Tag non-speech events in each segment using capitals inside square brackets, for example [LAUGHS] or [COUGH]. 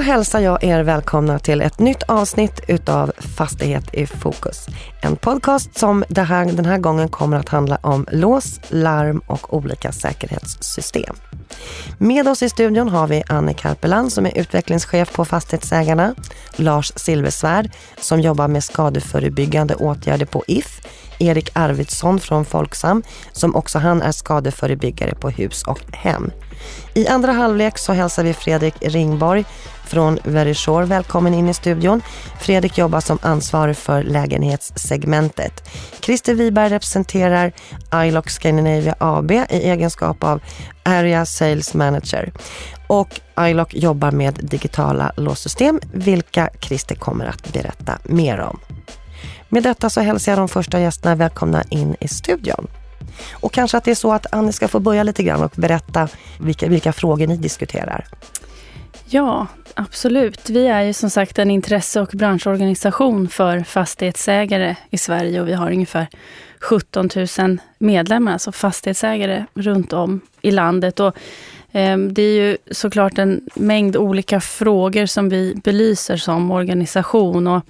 Då hälsar jag er välkomna till ett nytt avsnitt utav Fastighet i fokus. En podcast som det här, den här gången kommer att handla om lås, larm och olika säkerhetssystem. Med oss i studion har vi Anne Karpeland som är utvecklingschef på Fastighetsägarna, Lars Silversvärd som jobbar med skadeförebyggande åtgärder på If, Erik Arvidsson från Folksam som också han är skadeförebyggare på hus och hem. I andra halvlek så hälsar vi Fredrik Ringborg från Verisure välkommen in i studion. Fredrik jobbar som ansvarig för lägenhetssegmentet. Christer Wiberg representerar iLock Scandinavia AB i egenskap av Area Sales Manager. Och iLock jobbar med digitala låssystem, vilka Christer kommer att berätta mer om. Med detta så hälsar jag de första gästerna välkomna in i studion. Och kanske att det är så att Annie ska få börja lite grann och berätta vilka, vilka frågor ni diskuterar. Ja, absolut. Vi är ju som sagt en intresse och branschorganisation för fastighetsägare i Sverige och vi har ungefär 17 000 medlemmar, alltså fastighetsägare runt om i landet. Och, eh, det är ju såklart en mängd olika frågor som vi belyser som organisation. Och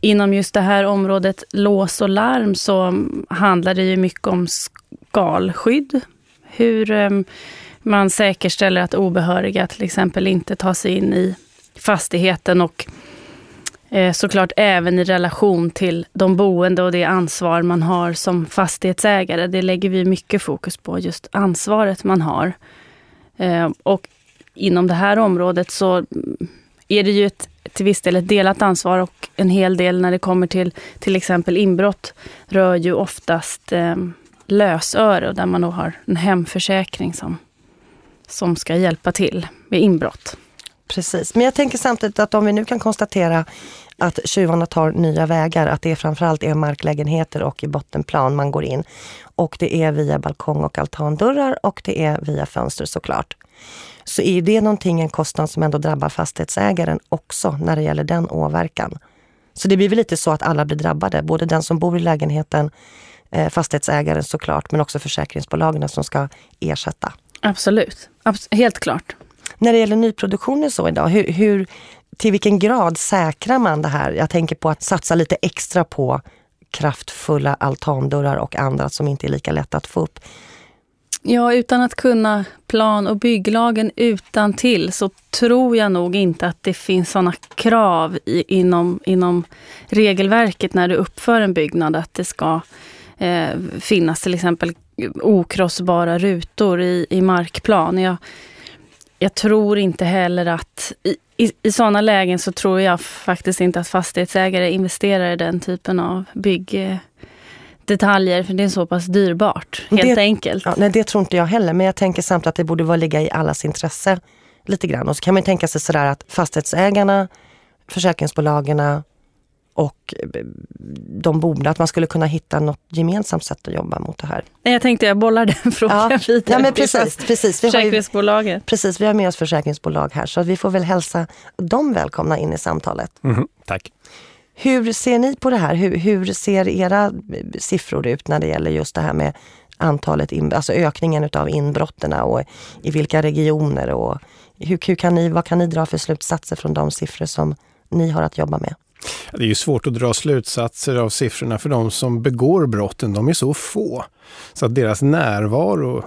inom just det här området lås och larm så handlar det ju mycket om skalskydd. Hur eh, man säkerställer att obehöriga till exempel inte tar sig in i fastigheten och eh, såklart även i relation till de boende och det ansvar man har som fastighetsägare. Det lägger vi mycket fokus på, just ansvaret man har. Eh, och inom det här området så är det ju ett, till viss del ett delat ansvar och en hel del när det kommer till till exempel inbrott rör ju oftast eh, lösöre där man då har en hemförsäkring som som ska hjälpa till med inbrott. Precis, men jag tänker samtidigt att om vi nu kan konstatera att tjuvarna tar nya vägar, att det framförallt är marklägenheter och i bottenplan man går in. Och det är via balkong och altandörrar och det är via fönster såklart. Så är det någonting, en kostnad som ändå drabbar fastighetsägaren också när det gäller den åverkan. Så det blir väl lite så att alla blir drabbade, både den som bor i lägenheten, eh, fastighetsägaren såklart, men också försäkringsbolagen som ska ersätta. Absolut, Abs helt klart. När det gäller nyproduktionen så idag, hur, hur, till vilken grad säkrar man det här? Jag tänker på att satsa lite extra på kraftfulla altandörrar och andra som inte är lika lätta att få upp. Ja, utan att kunna plan och bygglagen utan till så tror jag nog inte att det finns sådana krav i, inom, inom regelverket när du uppför en byggnad att det ska eh, finnas till exempel okrossbara rutor i, i markplan. Jag, jag tror inte heller att... I, i, i sådana lägen så tror jag faktiskt inte att fastighetsägare investerar i den typen av byggdetaljer, för det är så pass dyrbart, helt det, enkelt. Ja, nej, det tror inte jag heller, men jag tänker samtidigt att det borde vara ligga i allas intresse lite grann. Och så kan man tänka sig sådär att fastighetsägarna, försäkringsbolagen och eh, de borde, att man skulle kunna hitta något gemensamt sätt att jobba mot det här. Jag tänkte jag bollar den [LAUGHS] frågan ja. vidare. Ja, men precis, precis. Vi Försäkringsbolaget. Har ju, precis, vi har med oss försäkringsbolag här så vi får väl hälsa dem välkomna in i samtalet. Mm, tack. Hur ser ni på det här? Hur, hur, ser era siffror ut när det gäller just det här med antalet, in, alltså ökningen utav inbrotten och i vilka regioner och hur, hur kan ni, vad kan ni dra för slutsatser från de siffror som ni har att jobba med? Det är ju svårt att dra slutsatser av siffrorna för de som begår brotten, de är så få. Så att deras närvaro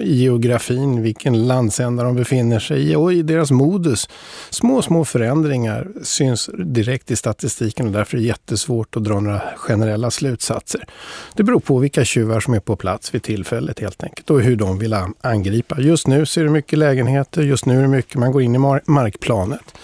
i geografin, vilken landsända de befinner sig i och i deras modus. Små, små förändringar syns direkt i statistiken och därför är det jättesvårt att dra några generella slutsatser. Det beror på vilka tjuvar som är på plats vid tillfället helt enkelt och hur de vill angripa. Just nu ser det mycket lägenheter, just nu är det mycket, man går in i markplanet.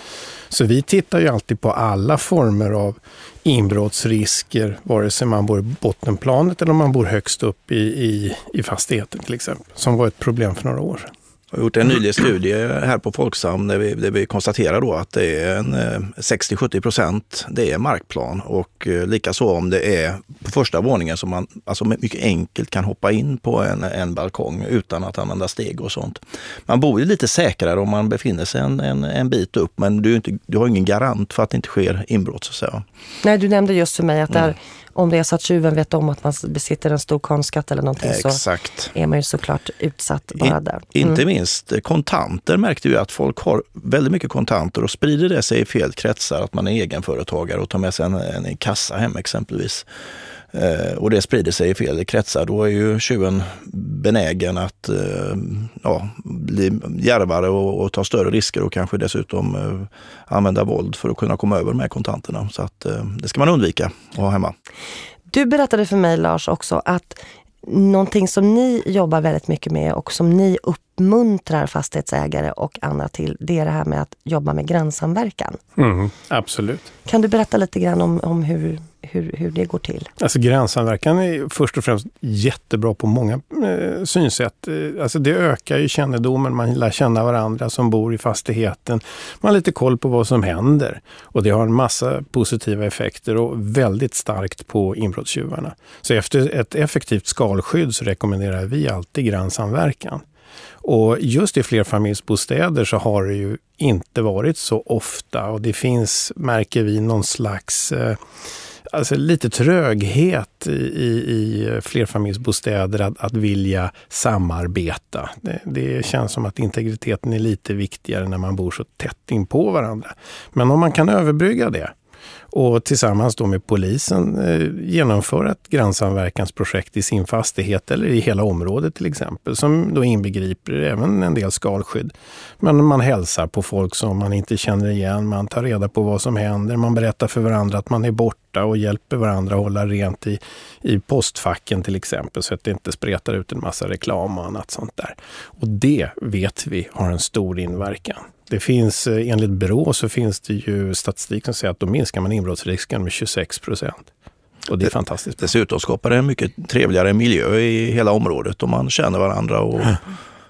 Så vi tittar ju alltid på alla former av inbrottsrisker, vare sig man bor i bottenplanet eller om man bor högst upp i, i, i fastigheten till exempel, som var ett problem för några år sedan. Vi har gjort en nylig studie här på Folksam där vi, där vi konstaterar då att det är en eh, 60-70 procent det är markplan och eh, likaså om det är första våningen som man alltså mycket enkelt kan hoppa in på en, en balkong utan att använda steg och sånt. Man bor ju lite säkrare om man befinner sig en, en, en bit upp men du, inte, du har ingen garant för att det inte sker inbrott. Så att säga. Nej, du nämnde just för mig att där, mm om det är så att tjuven vet om att man besitter en stor konstskatt eller någonting Exakt. så är man ju såklart utsatt bara där. Mm. Inte minst kontanter märkte vi att folk har väldigt mycket kontanter och sprider det sig i fel kretsar, att man är egenföretagare och tar med sig en, en kassa hem exempelvis eh, och det sprider sig i fel kretsar, då är ju tjuven benägen att eh, ja, bli djärvare och, och, ta större risker och kanske dessutom eh, använda våld för att kunna komma över med kontanterna. Så att, eh, det ska man undvika att ha hemma. Du berättade för mig Lars också att någonting som ni jobbar väldigt mycket med och som ni uppmuntrar fastighetsägare och andra till, det är det här med att jobba med grannsamverkan. Mm, absolut. Kan du berätta lite grann om, om hur, hur, hur det går till? Alltså grannsamverkan är först och främst jättebra på många eh, synsätt. Eh, alltså det ökar ju kännedomen, man lär känna varandra som bor i fastigheten. Man har lite koll på vad som händer och det har en massa positiva effekter och väldigt starkt på inbrottstjuvarna. Så efter ett effektivt skalskydd så rekommenderar vi alltid grannsamverkan. Och just i flerfamiljsbostäder så har det ju inte varit så ofta och det finns, märker vi, någon slags eh, alltså lite tröghet i, i flerfamiljsbostäder att, att vilja samarbeta. Det, det, känns som att integriteten är lite viktigare när man bor så tätt in på varandra. Men om man kan överbrygga det och tillsammans då med polisen eh, genomföra ett grannsamverkansprojekt i sin fastighet eller i hela området till exempel, som då inbegriper även en del skalskydd. Men man hälsar på folk som man inte känner igen, man tar reda på vad som händer, man berättar för varandra att man är borta och hjälper varandra att hålla rent i, i postfacken till exempel, så att det inte spretar ut en massa reklam och annat sånt där. Och det vet vi har en stor inverkan. Det finns, eh, enligt Brå så finns det ju statistik som säger att då minskar man inbrottsrisken med 26 procent. Och det är fantastiskt. Dessutom skapar det en mycket trevligare miljö i hela området och man känner varandra. Och,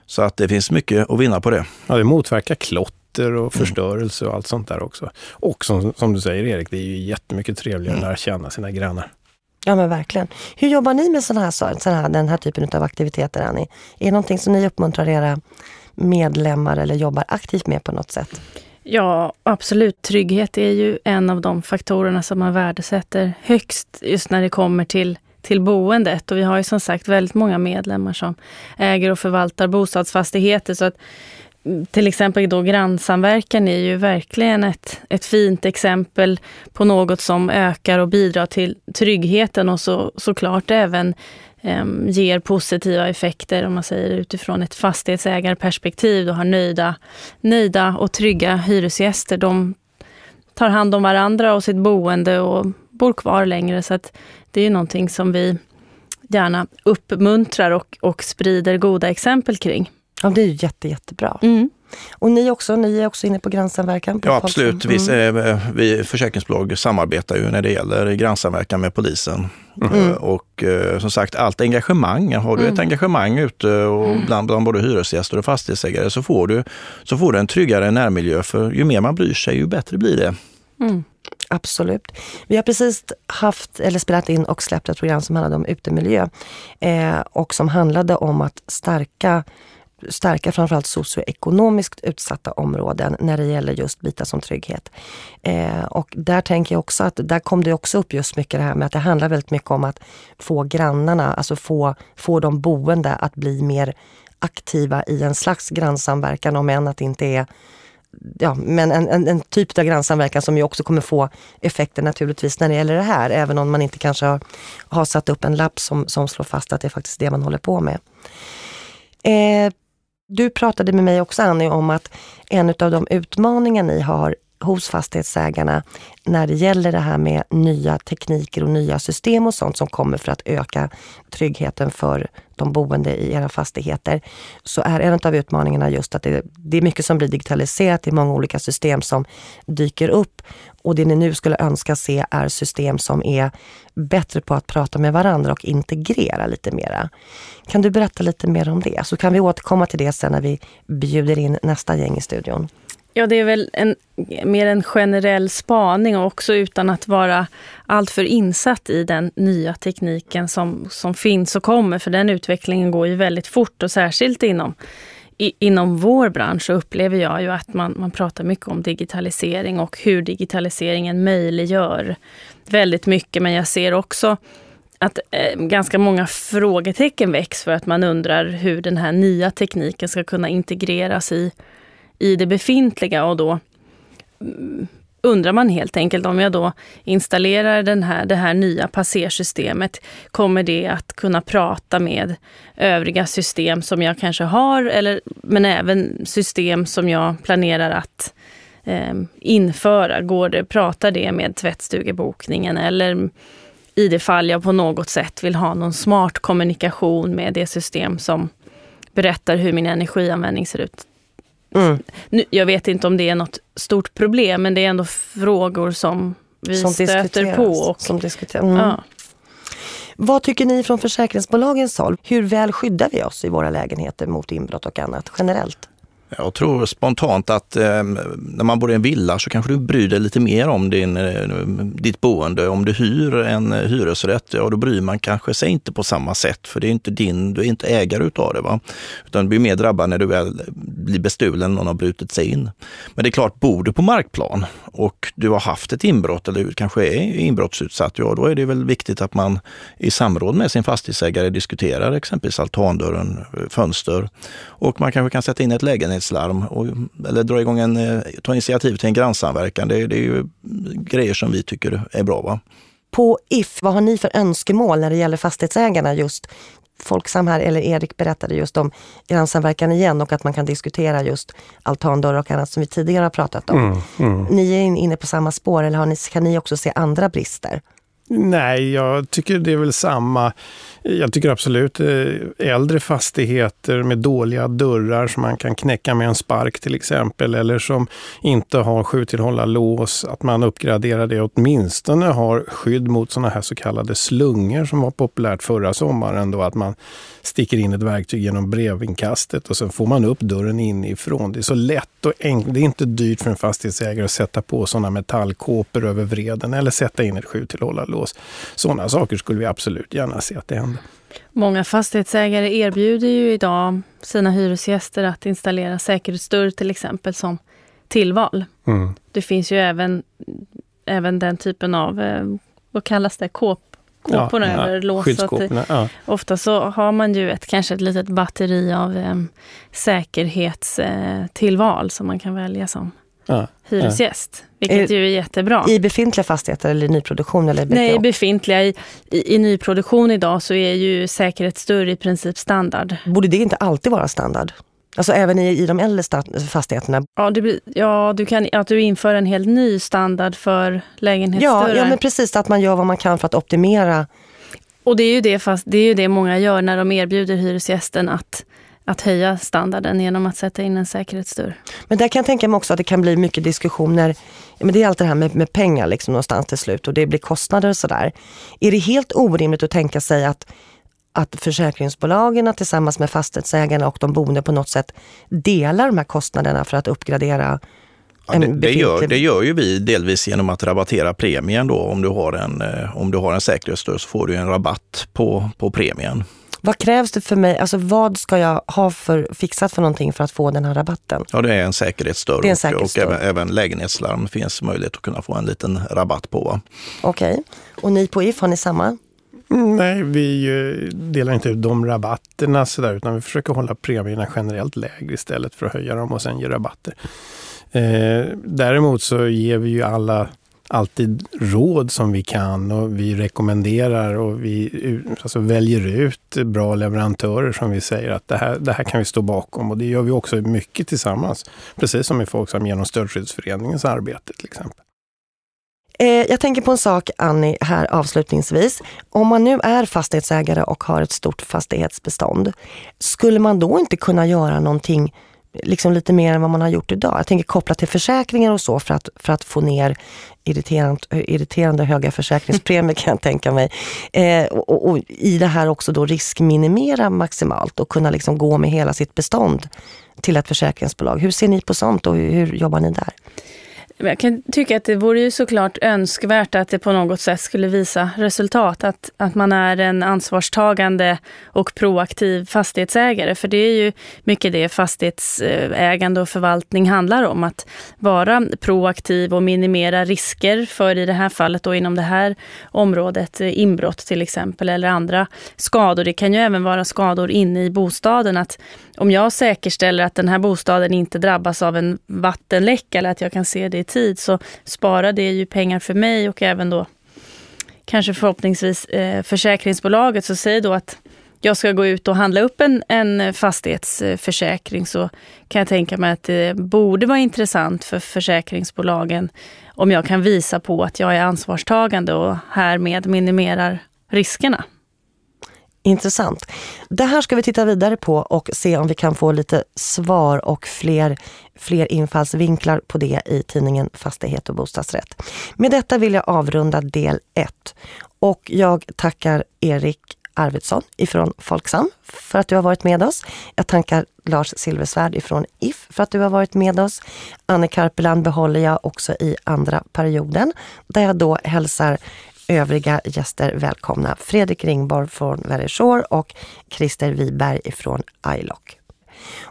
så att det finns mycket att vinna på det. Ja, det motverkar klotter och förstörelse och allt sånt där också. Och som, som du säger Erik, det är ju jättemycket trevligare mm. att känna sina grannar. Ja men verkligen. Hur jobbar ni med sån här, sån här, den här typen av aktiviteter Annie? Är det någonting som ni uppmuntrar era medlemmar eller jobbar aktivt med på något sätt? Ja, absolut. Trygghet är ju en av de faktorerna som man värdesätter högst just när det kommer till till boendet. Och vi har ju som sagt väldigt många medlemmar som äger och förvaltar bostadsfastigheter. Så att mm, till exempel då grannsamverkan är ju verkligen ett, ett fint exempel på något som ökar och bidrar till tryggheten och så, såklart även Ehm, ger positiva effekter om man säger utifrån ett fastighetsägarperspektiv. Du har nöjda, nöjda och trygga hyresgäster. De tar hand om varandra och sitt boende och bor kvar längre. Så att det är någonting som vi gärna uppmuntrar och, och sprider goda exempel kring. Ja, det är ju jätte, jättebra. Mm. Och ni också, ni är också inne på grannsamverkan? På ja, absolut. Mm. Vi, vi försäkringsbolag samarbetar ju när det gäller grannsamverkan med polisen. Mm. Och eh, som sagt, allt engagemang. Har du mm. ett engagemang ute och mm. bland, bland både hyresgäster och fastighetsägare så får, du, så får du en tryggare närmiljö. För ju mer man bryr sig, ju bättre blir det. Mm. Absolut. Vi har precis haft, eller spelat in och släppt ett program som handlade om utemiljö eh, och som handlade om att stärka stärka framförallt socioekonomiskt utsatta områden när det gäller just bitar som trygghet. Eh, och där tänker jag också att där kom det också upp just mycket det här med att det handlar väldigt mycket om att få grannarna, alltså få, få de boende att bli mer aktiva i en slags grannsamverkan om än att det inte är ja, men en, en, en, typ av grannsamverkan som ju också kommer få effekter naturligtvis när det gäller det här, även om man inte kanske har, har satt upp en lapp som, som slår fast att det är faktiskt det man håller på med. Eh, du pratade med mig också Annie om att en av de utmaningar ni har hos fastighetsägarna när det gäller det här med nya tekniker och nya system och sånt som kommer för att öka tryggheten för de boende i era fastigheter, så är en av utmaningarna just att det, det är mycket som blir digitaliserat, det är många olika system som dyker upp och det ni nu skulle önska se är system som är bättre på att prata med varandra och integrera lite mera. Kan du berätta lite mer om det? Så kan vi återkomma till det sen när vi bjuder in nästa gäng i studion. Ja, det är väl en, mer en generell spaning och också utan att vara alltför insatt i den nya tekniken som, som finns och kommer. För den utvecklingen går ju väldigt fort och särskilt inom, i, inom vår bransch så upplever jag ju att man, man pratar mycket om digitalisering och hur digitaliseringen möjliggör väldigt mycket. Men jag ser också att eh, ganska många frågetecken väcks för att man undrar hur den här nya tekniken ska kunna integreras i, i det befintliga och då mm, undrar man helt enkelt om jag då installerar den här, det här nya passersystemet, kommer det att kunna prata med övriga system som jag kanske har, eller, men även system som jag planerar att eh, införa? Går det, pratar det med tvättstugebokningen eller i det fall jag på något sätt vill ha någon smart kommunikation med det system som berättar hur min energianvändning ser ut. Mm. Nu, jag vet inte om det är något stort problem, men det är ändå frågor som vi som stöter på. Och, som diskuteras. Mm. Ja. Vad tycker ni från försäkringsbolagens håll? Hur väl skyddar vi oss i våra lägenheter mot inbrott och annat generellt? Jag tror spontant att eh, när man bor i en villa så kanske du bryr dig lite mer om din, eh, ditt boende. Om du hyr en eh, hyresrätt, ja då bryr man kanske sig inte på samma sätt för det är inte din, du är inte ägare utav det. Va? Utan du blir mer drabbad när du väl blir bestulen och någon har brutit sig in. Men det är klart, bor du på markplan och du har haft ett inbrott eller kanske är inbrottsutsatt, ja då är det väl viktigt att man i samråd med sin fastighetsägare diskuterar exempelvis altandörren, eh, fönster och man kanske kan sätta in ett lägenhets säkerhetslarm och, eller dra igång en, eh, ta initiativ till en grannsamverkan. Det, det är ju grejer som vi tycker är bra. Va? På If, vad har ni för önskemål när det gäller fastighetsägarna just Folksam här, eller Erik berättade just om grannsamverkan igen och att man kan diskutera just altandörrar och annat som vi tidigare har pratat om. Mm, mm. Ni är inne på samma spår eller har ni, kan ni också se andra brister? Nej, jag tycker det är väl samma. Jag tycker absolut eh, äldre fastigheter med dåliga dörrar som man kan knäcka med en spark till exempel, eller som inte har sjutillhålla lås, att man uppgraderar det åtminstone har skydd mot sådana här så kallade slungor som var populärt förra sommaren då att man sticker in ett verktyg genom brevinkastet och sen får man upp dörren inifrån. Det är så lätt och enkelt. Det är inte dyrt för en fastighetsägare att sätta på sådana metallkåpor över vreden eller sätta in ett sjutillhålla lås. Sådana saker skulle vi absolut gärna se att det händer. Många fastighetsägare erbjuder ju idag sina hyresgäster att installera säkerhetsdörr till exempel som tillval. Mm. Det finns ju även, även den typen av, eh, vad kallas det, kåp, kåporna ja, över lås. Ja. Ofta så har man ju ett, kanske ett litet batteri av eh, säkerhetstillval som man kan välja som ja, hyresgäst. Vilket är, ju är jättebra. I befintliga fastigheter eller i nyproduktion? Eller Nej, befintliga. I, i, I nyproduktion idag så är ju säkerhetsdörr i princip standard. Borde det inte alltid vara standard? Alltså även i, i de äldre fastigheterna? Ja, det, ja du kan, att du inför en helt ny standard för lägenhetsdörrar. Ja, ja, men precis. Att man gör vad man kan för att optimera. Och det är ju det, fast, det, är ju det många gör när de erbjuder hyresgästen att att höja standarden genom att sätta in en säkerhetsdörr. Men där kan jag tänka mig också att det kan bli mycket diskussioner. Men det är allt det här med, med pengar liksom någonstans till slut och det blir kostnader och sådär. Är det helt orimligt att tänka sig att, att försäkringsbolagen tillsammans med fastighetsägarna och de boende på något sätt delar de här kostnaderna för att uppgradera Ja, det, det, gör, det gör ju vi delvis genom att rabattera premien då. Om du har en, eh, om du har en säkerhetsdörr så får du en rabatt på, på premien. Vad krävs det för mig? Alltså vad ska jag ha för, fixat för någonting för att få den här rabatten? Ja, det är en säkerhetsdörr, det är en säkerhetsdörr. och, och även, även lägenhetslarm finns möjlighet att kunna få en liten rabatt på. Okej. Okay. Och ni på If, har ni samma? Mm, nej, vi delar inte ut de rabatterna sådär, utan vi försöker hålla premierna generellt lägre istället för att höja dem och sen ge rabatter. Eh, däremot så ger vi ju alla alltid råd som vi kan och vi rekommenderar och vi alltså väljer ut bra leverantörer som vi säger att det här, det här kan vi stå bakom och det gör vi också mycket tillsammans. Precis som i Folksam genom Stöldskyddsföreningens arbete till exempel. Eh, jag tänker på en sak Annie här avslutningsvis. Om man nu är fastighetsägare och har ett stort fastighetsbestånd, skulle man då inte kunna göra någonting liksom lite mer än vad man har gjort idag. Jag tänker kopplat till försäkringar och så för att, för att få ner irriterande, irriterande höga försäkringspremier kan jag tänka mig. Eh, och, och, i det här också då riskminimera maximalt och kunna liksom gå med hela sitt bestånd till ett försäkringsbolag. Hur ser ni på sånt och hur, hur jobbar ni där? Jag kan tycka att det vore ju såklart önskvärt att det på något sätt skulle visa resultat. Att, att man är en ansvarstagande och proaktiv fastighetsägare. För det är ju mycket det fastighetsägande och förvaltning handlar om. Att vara proaktiv och minimera risker för i det här fallet då inom det här området eh, inbrott till exempel eller andra skador. Det kan ju även vara skador inne i bostaden. Att om jag säkerställer att den här bostaden inte drabbas av en vattenläcka eller att jag kan se det i tid så sparar det ju pengar för mig och även då kanske förhoppningsvis eh, försäkringsbolaget. Så säg då att jag ska gå ut och handla upp en, en fastighetsförsäkring så kan jag tänka mig att det borde vara intressant för försäkringsbolagen om jag kan visa på att jag är ansvarstagande och härmed minimerar riskerna. Intressant. Det här ska vi titta vidare på och se om vi kan få lite svar och fler, fler infallsvinklar på det i tidningen Fastighet och bostadsrätt. Med detta vill jag avrunda del 1 och jag tackar Erik Arvidsson ifrån Folksam för att du har varit med oss. Jag tackar Lars Silversvärd ifrån If för att du har varit med oss. Anne Karpeland behåller jag också i andra perioden där jag då hälsar övriga gäster välkomna. Fredrik Ringborg från Verisure och Christer Wiberg från iLock.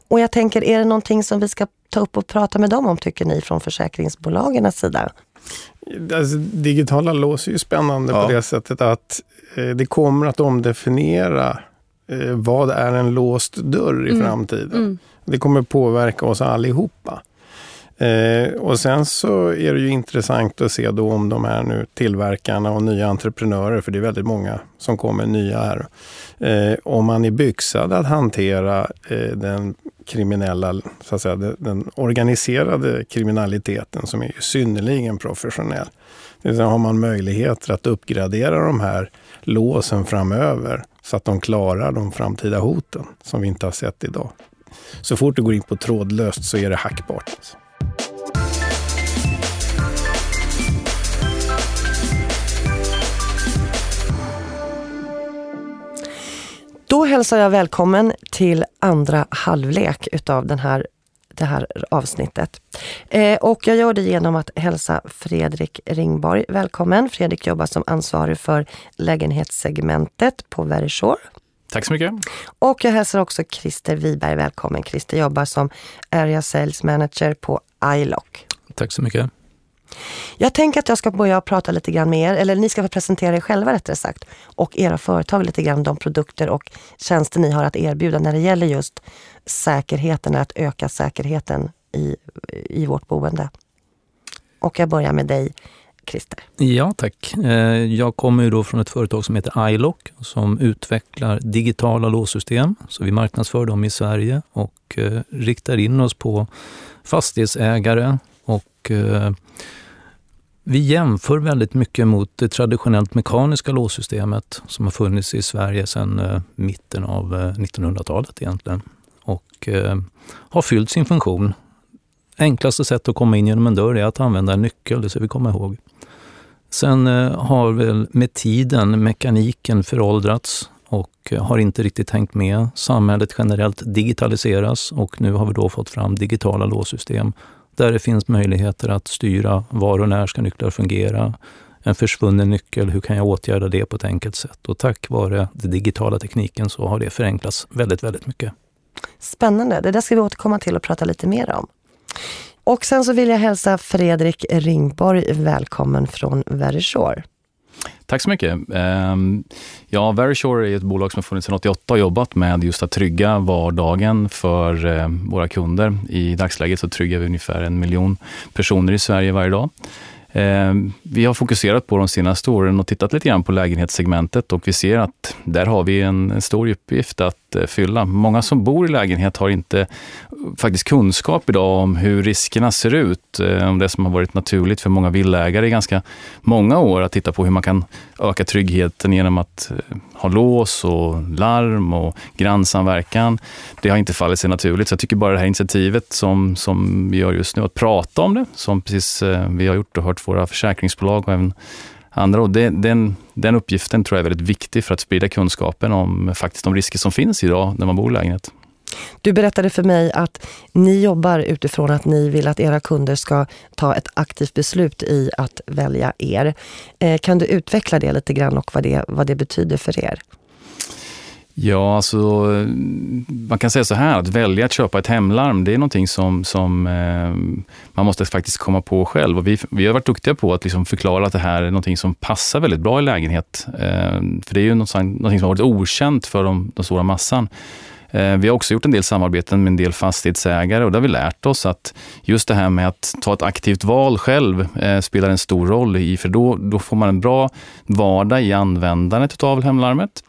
Och jag tänker, är det någonting som vi ska ta upp och prata med dem om, tycker ni, från försäkringsbolagens sida? Alltså, digitala lås är ju spännande ja. på det sättet att eh, det kommer att omdefiniera eh, vad är en låst dörr i mm. framtiden. Mm. Det kommer påverka oss allihopa. Eh, och sen så är det ju intressant att se då om de här nu tillverkarna och nya entreprenörer, för det är väldigt många som kommer nya här. Eh, om man är byxad att hantera eh, den kriminella, så att säga, den, den organiserade kriminaliteten som är ju synnerligen professionell. Det vill säga, har man möjligheter att uppgradera de här låsen framöver så att de klarar de framtida hoten som vi inte har sett idag. Så fort du går in på trådlöst så är det hackbart. Alltså. Då hälsar jag välkommen till andra halvlek utav den här, det här avsnittet. Eh, och jag gör det genom att hälsa Fredrik Ringborg välkommen. Fredrik jobbar som ansvarig för lägenhetssegmentet på Verisure. Tack så mycket. Och jag hälsar också Christer Wiberg välkommen. Christer jobbar som Area Sales Manager på iLock. Tack så mycket. Jag tänker att jag ska börja prata lite grann med er, eller ni ska få presentera er själva rättare sagt, och era företag lite grann, de produkter och tjänster ni har att erbjuda när det gäller just säkerheten, att öka säkerheten i, i vårt boende. Och jag börjar med dig, Christer. Ja, tack. Eh, jag kommer ju då från ett företag som heter iLock som utvecklar digitala låssystem. Så vi marknadsför dem i Sverige och eh, riktar in oss på fastighetsägare och eh, vi jämför väldigt mycket mot det traditionellt mekaniska låssystemet som har funnits i Sverige sedan eh, mitten av eh, 1900-talet egentligen och eh, har fyllt sin funktion. Enklaste sätt att komma in genom en dörr är att använda en nyckel, det ska vi komma ihåg. Sen har väl med tiden mekaniken föråldrats och har inte riktigt hängt med. Samhället generellt digitaliseras och nu har vi då fått fram digitala låssystem där det finns möjligheter att styra var och när ska nycklar fungera, en försvunnen nyckel, hur kan jag åtgärda det på ett enkelt sätt? Och tack vare den digitala tekniken så har det förenklats väldigt, väldigt mycket. Spännande, det där ska vi återkomma till och prata lite mer om. Och sen så vill jag hälsa Fredrik Ringborg välkommen från Verisure. Tack så mycket. Ehm, ja, Verisure är ett bolag som har funnits sedan 88 och jobbat med just att trygga vardagen för eh, våra kunder. I dagsläget så tryggar vi ungefär en miljon personer i Sverige varje dag. Ehm, vi har fokuserat på de senaste åren och tittat lite grann på lägenhetssegmentet och vi ser att där har vi en stor uppgift att eh, fylla. Många som bor i lägenhet har inte faktiskt kunskap idag om hur riskerna ser ut. Eh, om det som har varit naturligt för många villägare i ganska många år att titta på hur man kan öka tryggheten genom att eh, ha lås och larm och grannsamverkan. Det har inte fallit sig naturligt, så jag tycker bara det här initiativet som, som vi gör just nu, att prata om det, som precis eh, vi har gjort och hört våra försäkringsbolag och även andra. Och det, den, den uppgiften tror jag är väldigt viktig för att sprida kunskapen om faktiskt de risker som finns idag när man bor i lägenhet. Du berättade för mig att ni jobbar utifrån att ni vill att era kunder ska ta ett aktivt beslut i att välja er. Eh, kan du utveckla det lite grann och vad det, vad det betyder för er? Ja, alltså man kan säga så här, att välja att köpa ett hemlarm, det är någonting som, som eh, man måste faktiskt komma på själv. Och vi, vi har varit duktiga på att liksom förklara att det här är någonting som passar väldigt bra i lägenhet. Eh, för det är ju någonting, någonting som har varit okänt för de, den stora massan. Eh, vi har också gjort en del samarbeten med en del fastighetsägare och där har vi lärt oss att just det här med att ta ett aktivt val själv eh, spelar en stor roll i, för då, då får man en bra vardag i användandet av hemlarmet.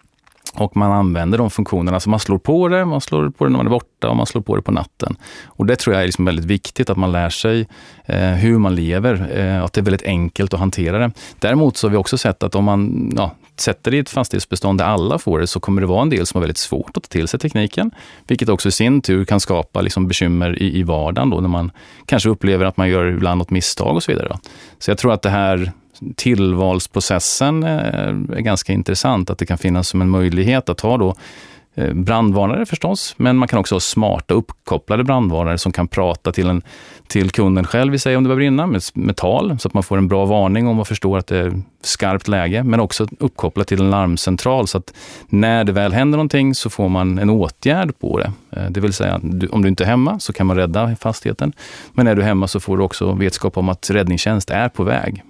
Och man använder de funktionerna, så man slår på det, man slår på det när man är borta och man slår på det på natten. Och det tror jag är liksom väldigt viktigt, att man lär sig eh, hur man lever, eh, att det är väldigt enkelt att hantera det. Däremot så har vi också sett att om man ja, sätter det i ett fastighetsbestånd där alla får det, så kommer det vara en del som har väldigt svårt att ta till sig tekniken. Vilket också i sin tur kan skapa liksom bekymmer i, i vardagen, då, när man kanske upplever att man gör ibland något misstag och så vidare. Så jag tror att det här tillvalsprocessen eh, är ganska intressant. Att det kan finnas som en möjlighet att ha då Eh, brandvarnare förstås, men man kan också ha smarta uppkopplade brandvarnare som kan prata till, en, till kunden själv, i sig om det börjar brinna, med, med tal, så att man får en bra varning om man förstår att det är skarpt läge, men också uppkopplat till en larmcentral, så att när det väl händer någonting så får man en åtgärd på det. Eh, det vill säga, om du inte är hemma så kan man rädda fastigheten, men är du hemma så får du också vetskap om att räddningstjänst är på väg.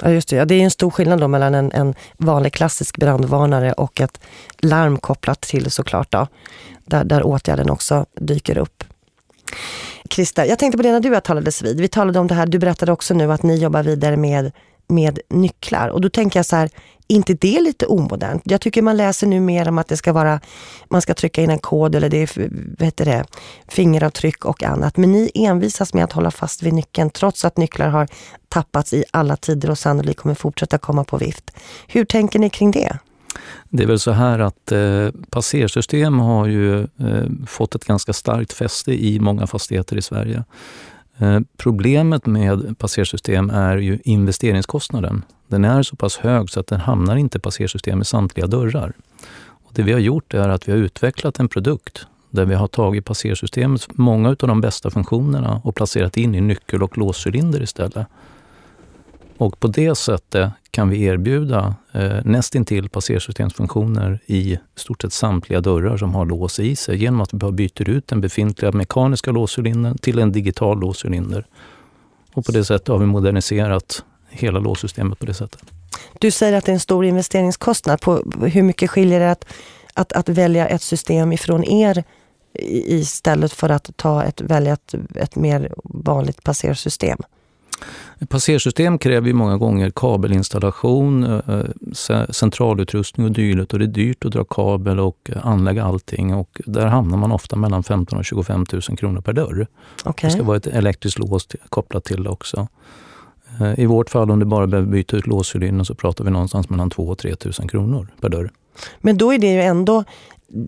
Ja, just det. Ja, det är en stor skillnad då mellan en, en vanlig klassisk brandvarnare och ett larm kopplat till såklart då, där, där åtgärden också dyker upp. Krista, jag tänkte på det när du talades vid. Vi talade om det här, du berättade också nu att ni jobbar vidare med, med nycklar. Och då tänker jag så här, inte det lite omodernt? Jag tycker man läser nu mer om att det ska vara, man ska trycka in en kod eller det är vad heter det, fingeravtryck och annat. Men ni envisas med att hålla fast vid nyckeln trots att nycklar har tappats i alla tider och sannolikt kommer fortsätta komma på vift. Hur tänker ni kring det? Det är väl så här att eh, passersystem har ju eh, fått ett ganska starkt fäste i många fastigheter i Sverige. Eh, problemet med passersystem är ju investeringskostnaden. Den är så pass hög så att den hamnar inte i passersystem i samtliga dörrar. Och det vi har gjort är att vi har utvecklat en produkt där vi har tagit passersystemets många av de bästa funktionerna och placerat in i nyckel och låscylinder istället. Och på det sättet kan vi erbjuda eh, nästintill passersystemsfunktioner i stort sett samtliga dörrar som har lås i sig genom att vi bara byter ut den befintliga mekaniska låscylindern till en digital låscylinder. Och på det sättet har vi moderniserat hela låssystemet på det sättet. Du säger att det är en stor investeringskostnad. På hur mycket skiljer det att, att, att välja ett system ifrån er istället för att ta ett, välja ett, ett mer vanligt passersystem? Passersystem kräver ju många gånger kabelinstallation, eh, centralutrustning och dylikt och det är dyrt att dra kabel och anlägga allting och där hamnar man ofta mellan 15 och 25 000 kronor per dörr. Okay. Det ska vara ett elektriskt lås kopplat till det också. Eh, I vårt fall om du bara behöver byta ut låscylindern så pratar vi någonstans mellan 2 och 3 000 kronor per dörr. Men då är det ju ändå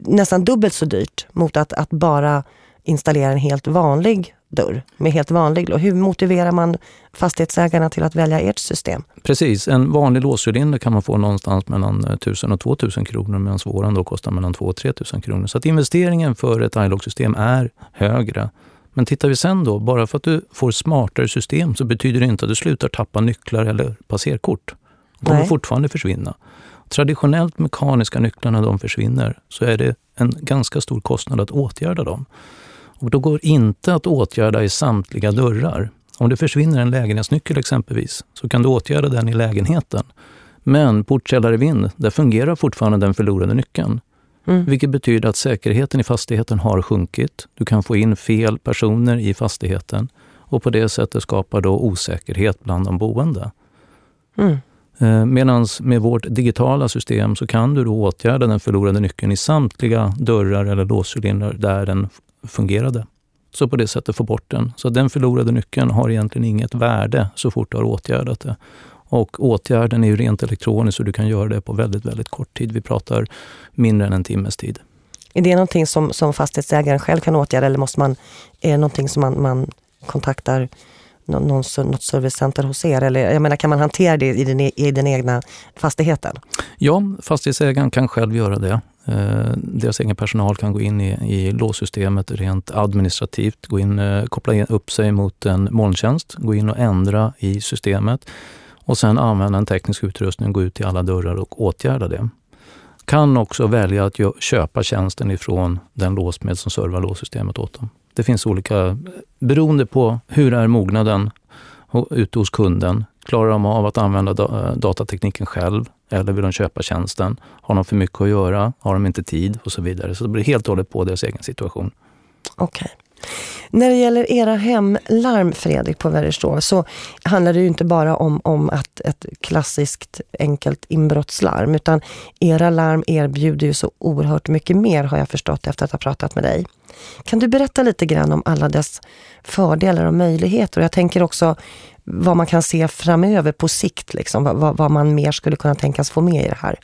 nästan dubbelt så dyrt mot att, att bara installera en helt vanlig dörr med helt vanlig lås. Hur motiverar man fastighetsägarna till att välja ert system? Precis, en vanlig låscylinder kan man få någonstans mellan 1000 och 2000 kronor medan våran då kostar mellan 2 och 3000 kronor. Så att investeringen för ett iLock-system är högre. Men tittar vi sen då, bara för att du får smartare system så betyder det inte att du slutar tappa nycklar eller passerkort. De kommer Nej. fortfarande försvinna. Traditionellt mekaniska nycklar, när de försvinner, så är det en ganska stor kostnad att åtgärda dem. Och då går inte att åtgärda i samtliga dörrar. Om det försvinner en lägenhetsnyckel exempelvis, så kan du åtgärda den i lägenheten. Men portkällare-vind, där fungerar fortfarande den förlorade nyckeln. Mm. Vilket betyder att säkerheten i fastigheten har sjunkit. Du kan få in fel personer i fastigheten och på det sättet skapar då osäkerhet bland de boende. Mm. Eh, Medan med vårt digitala system så kan du då åtgärda den förlorade nyckeln i samtliga dörrar eller låscylindrar där den fungerade. Så på det sättet få bort den. Så den förlorade nyckeln har egentligen inget värde så fort du har åtgärdat det. Och åtgärden är ju rent elektronisk så du kan göra det på väldigt, väldigt kort tid. Vi pratar mindre än en timmes tid. Är det någonting som, som fastighetsägaren själv kan åtgärda eller måste man, är det någonting som man, man kontaktar någon, något servicecenter hos er? Eller, jag menar, kan man hantera det i den, e, i den egna fastigheten? Ja, fastighetsägaren kan själv göra det. Eh, deras egen personal kan gå in i, i låssystemet rent administrativt, gå in, eh, koppla in, upp sig mot en molntjänst, gå in och ändra i systemet och sen använda en teknisk utrustning, gå ut till alla dörrar och åtgärda det. Kan också välja att köpa tjänsten ifrån den låsmed som servar låssystemet åt dem. Det finns olika, beroende på hur är mognaden ute hos kunden. Klarar de av att använda eh, datatekniken själv Eh, eller vill de köpa tjänsten? Har de för mycket att göra? Har de inte tid? Och så vidare. Så det blir helt och hållet på deras egen situation. Okej. Okay. När det gäller era hemlarm, Fredrik, på Verrestov, så handlar det ju inte bara om, om att ett klassiskt enkelt inbrottslarm, utan era larm erbjuder ju så oerhört mycket mer har jag förstått efter att ha pratat med dig. Kan du berätta lite grann om alla dess fördelar och möjligheter? Och jag tänker också vad man kan se framöver på sikt, liksom, vad, vad man mer skulle kunna tänkas få med i det här.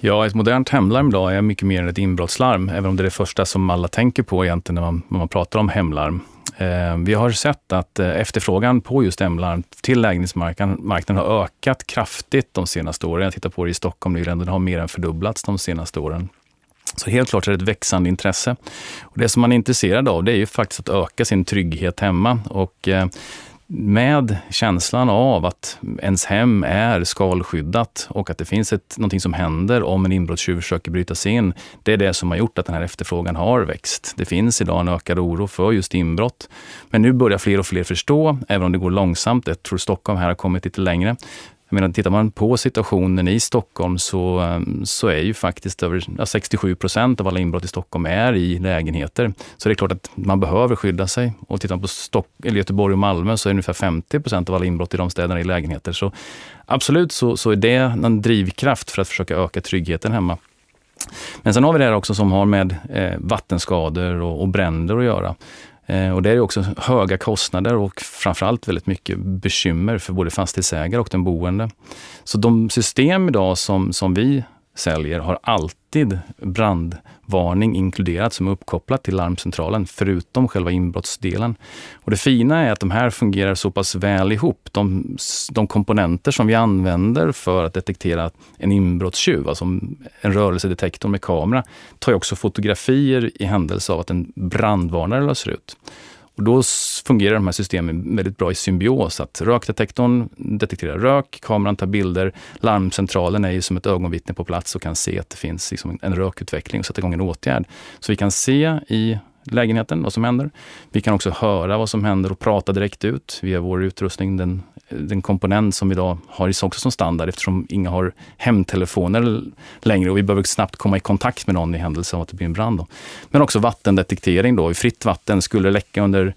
Ja, ett modernt hemlarm idag är mycket mer än ett inbrottslarm, även om det är det första som alla tänker på egentligen när man, när man pratar om hemlarm. Eh, vi har sett att eh, efterfrågan på just hemlarm till lägenhetsmarknaden har ökat kraftigt de senaste åren. Jag tittar på det i Stockholm nyligen, den har mer än fördubblats de senaste åren. Så helt klart är det ett växande intresse. Och det som man är intresserad av det är ju faktiskt att öka sin trygghet hemma. Och eh, med känslan av att ens hem är skalskyddat och att det finns ett, någonting som händer om en inbrottstjuv försöker bryta sig in. Det är det som har gjort att den här efterfrågan har växt. Det finns idag en ökad oro för just inbrott. Men nu börjar fler och fler förstå, även om det går långsamt. Jag tror Stockholm här har kommit lite längre. Jag menar, tittar man på situationen i Stockholm så, ehm, så är ju faktiskt över 67 procent av alla inbrott i Stockholm är i lägenheter. Så det är klart att man behöver skydda sig. Och tittar man på Stock eller Göteborg och Malmö så är ungefär 50 procent av alla inbrott i de städerna i lägenheter. Så absolut så, så är det en drivkraft för att försöka öka tryggheten hemma. Men sen har vi det här också som har med eh, vattenskador och, och bränder att göra. Eh, och det är också höga kostnader och framförallt väldigt mycket bekymmer för både fastighetsägare och den boende. Så de system idag som, som vi säljer har alltid brandvarning inkluderat som är uppkopplat till larmcentralen, förutom själva inbrottsdelen. Och det fina är att de här fungerar så pass väl ihop. De, de komponenter som vi använder för att detektera en inbrottstjuv, alltså en rörelsedetektor med kamera, tar också fotografier i händelse av att en brandvarnare löser ut. Och då fungerar de här systemen väldigt bra i symbios. Att rökdetektorn detekterar rök, kameran tar bilder, larmcentralen är ju som ett ögonvittne på plats och kan se att det finns liksom en rökutveckling och sätta igång en åtgärd. Så vi kan se i lägenheten, vad som händer. Vi kan också höra vad som händer och prata direkt ut via vår utrustning. Den, den komponent som vi idag har också som standard eftersom inga har hemtelefoner längre och vi behöver snabbt komma i kontakt med någon i händelse av att det blir en brand. Då. Men också vattendetektering då. I fritt vatten skulle läcka under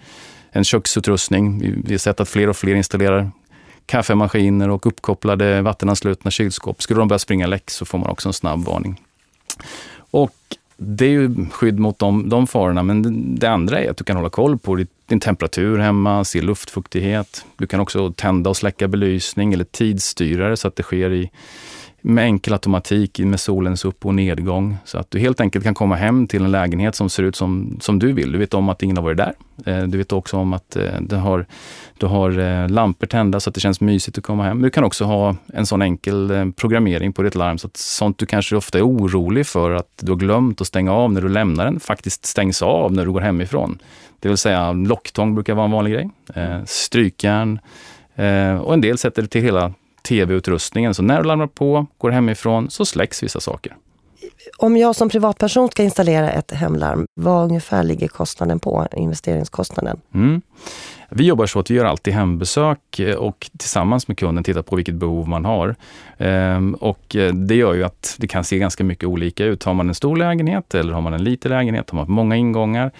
en köksutrustning. Vi har sett att fler och fler installerar kaffemaskiner och uppkopplade vattenanslutna kylskåp. Skulle de börja springa läck så får man också en snabb varning. Och det är ju skydd mot de, de farorna, men det, det andra är att du kan hålla koll på din temperatur hemma, se luftfuktighet. Du kan också tända och släcka belysning eller tidsstyra det så att det sker i med enkel automatik med solens upp och nedgång. Så att du helt enkelt kan komma hem till en lägenhet som ser ut som, som du vill. Du vet om att ingen har varit där. Eh, du vet också om att eh, du har, du har eh, lampor tända så att det känns mysigt att komma hem. Du kan också ha en sån enkel programmering på ditt larm så att sånt du kanske ofta är orolig för att du har glömt att stänga av när du lämnar den faktiskt stängs av när du går hemifrån. Det vill säga locktång brukar vara en vanlig grej. Strykjärn och en del sätter det till hela tv-utrustningen. Så när du larmar på, går hemifrån, så släcks vissa saker. Om jag som privatperson ska installera ett hemlarm, vad ungefär ligger kostnaden på, investeringskostnaden? Mm. Vi jobbar så att vi gör alltid hembesök eh, och tillsammans med kunden tittar på vilket behov man har. Ehm, och eh, det gör ju att det kan se ganska mycket olika ut. Har man en stor lägenhet eller har man en liten lägenhet, har man många ingångar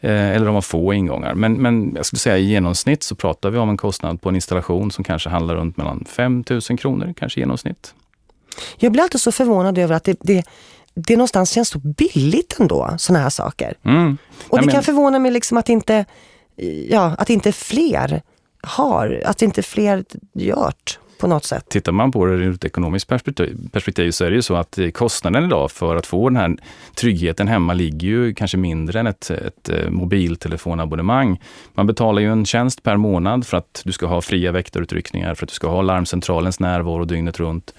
eller de har få ingångar. Men, men jag skulle säga i genomsnitt så pratar vi om en kostnad på en installation som kanske handlar runt mellan 5 000 kronor, kanske i genomsnitt. Jag blir alltid så förvånad över att det, det, det någonstans känns så billigt ändå, sådana här saker. Mm. Och det men... kan förvåna mig liksom att inte, ja, att inte fler har, att inte fler gjort på något sätt. Tittar man på det ur ett ekonomiskt perspektiv, perspektiv så är det ju så att eh, kostnaden idag för att få den här tryggheten hemma ligger ju kanske mindre än ett, ett eh, mobiltelefonabonnemang. Man betalar ju en tjänst per månad för att du ska ha fria väktarutryckningar, för att du ska ha larmcentralens närvaro dygnet runt.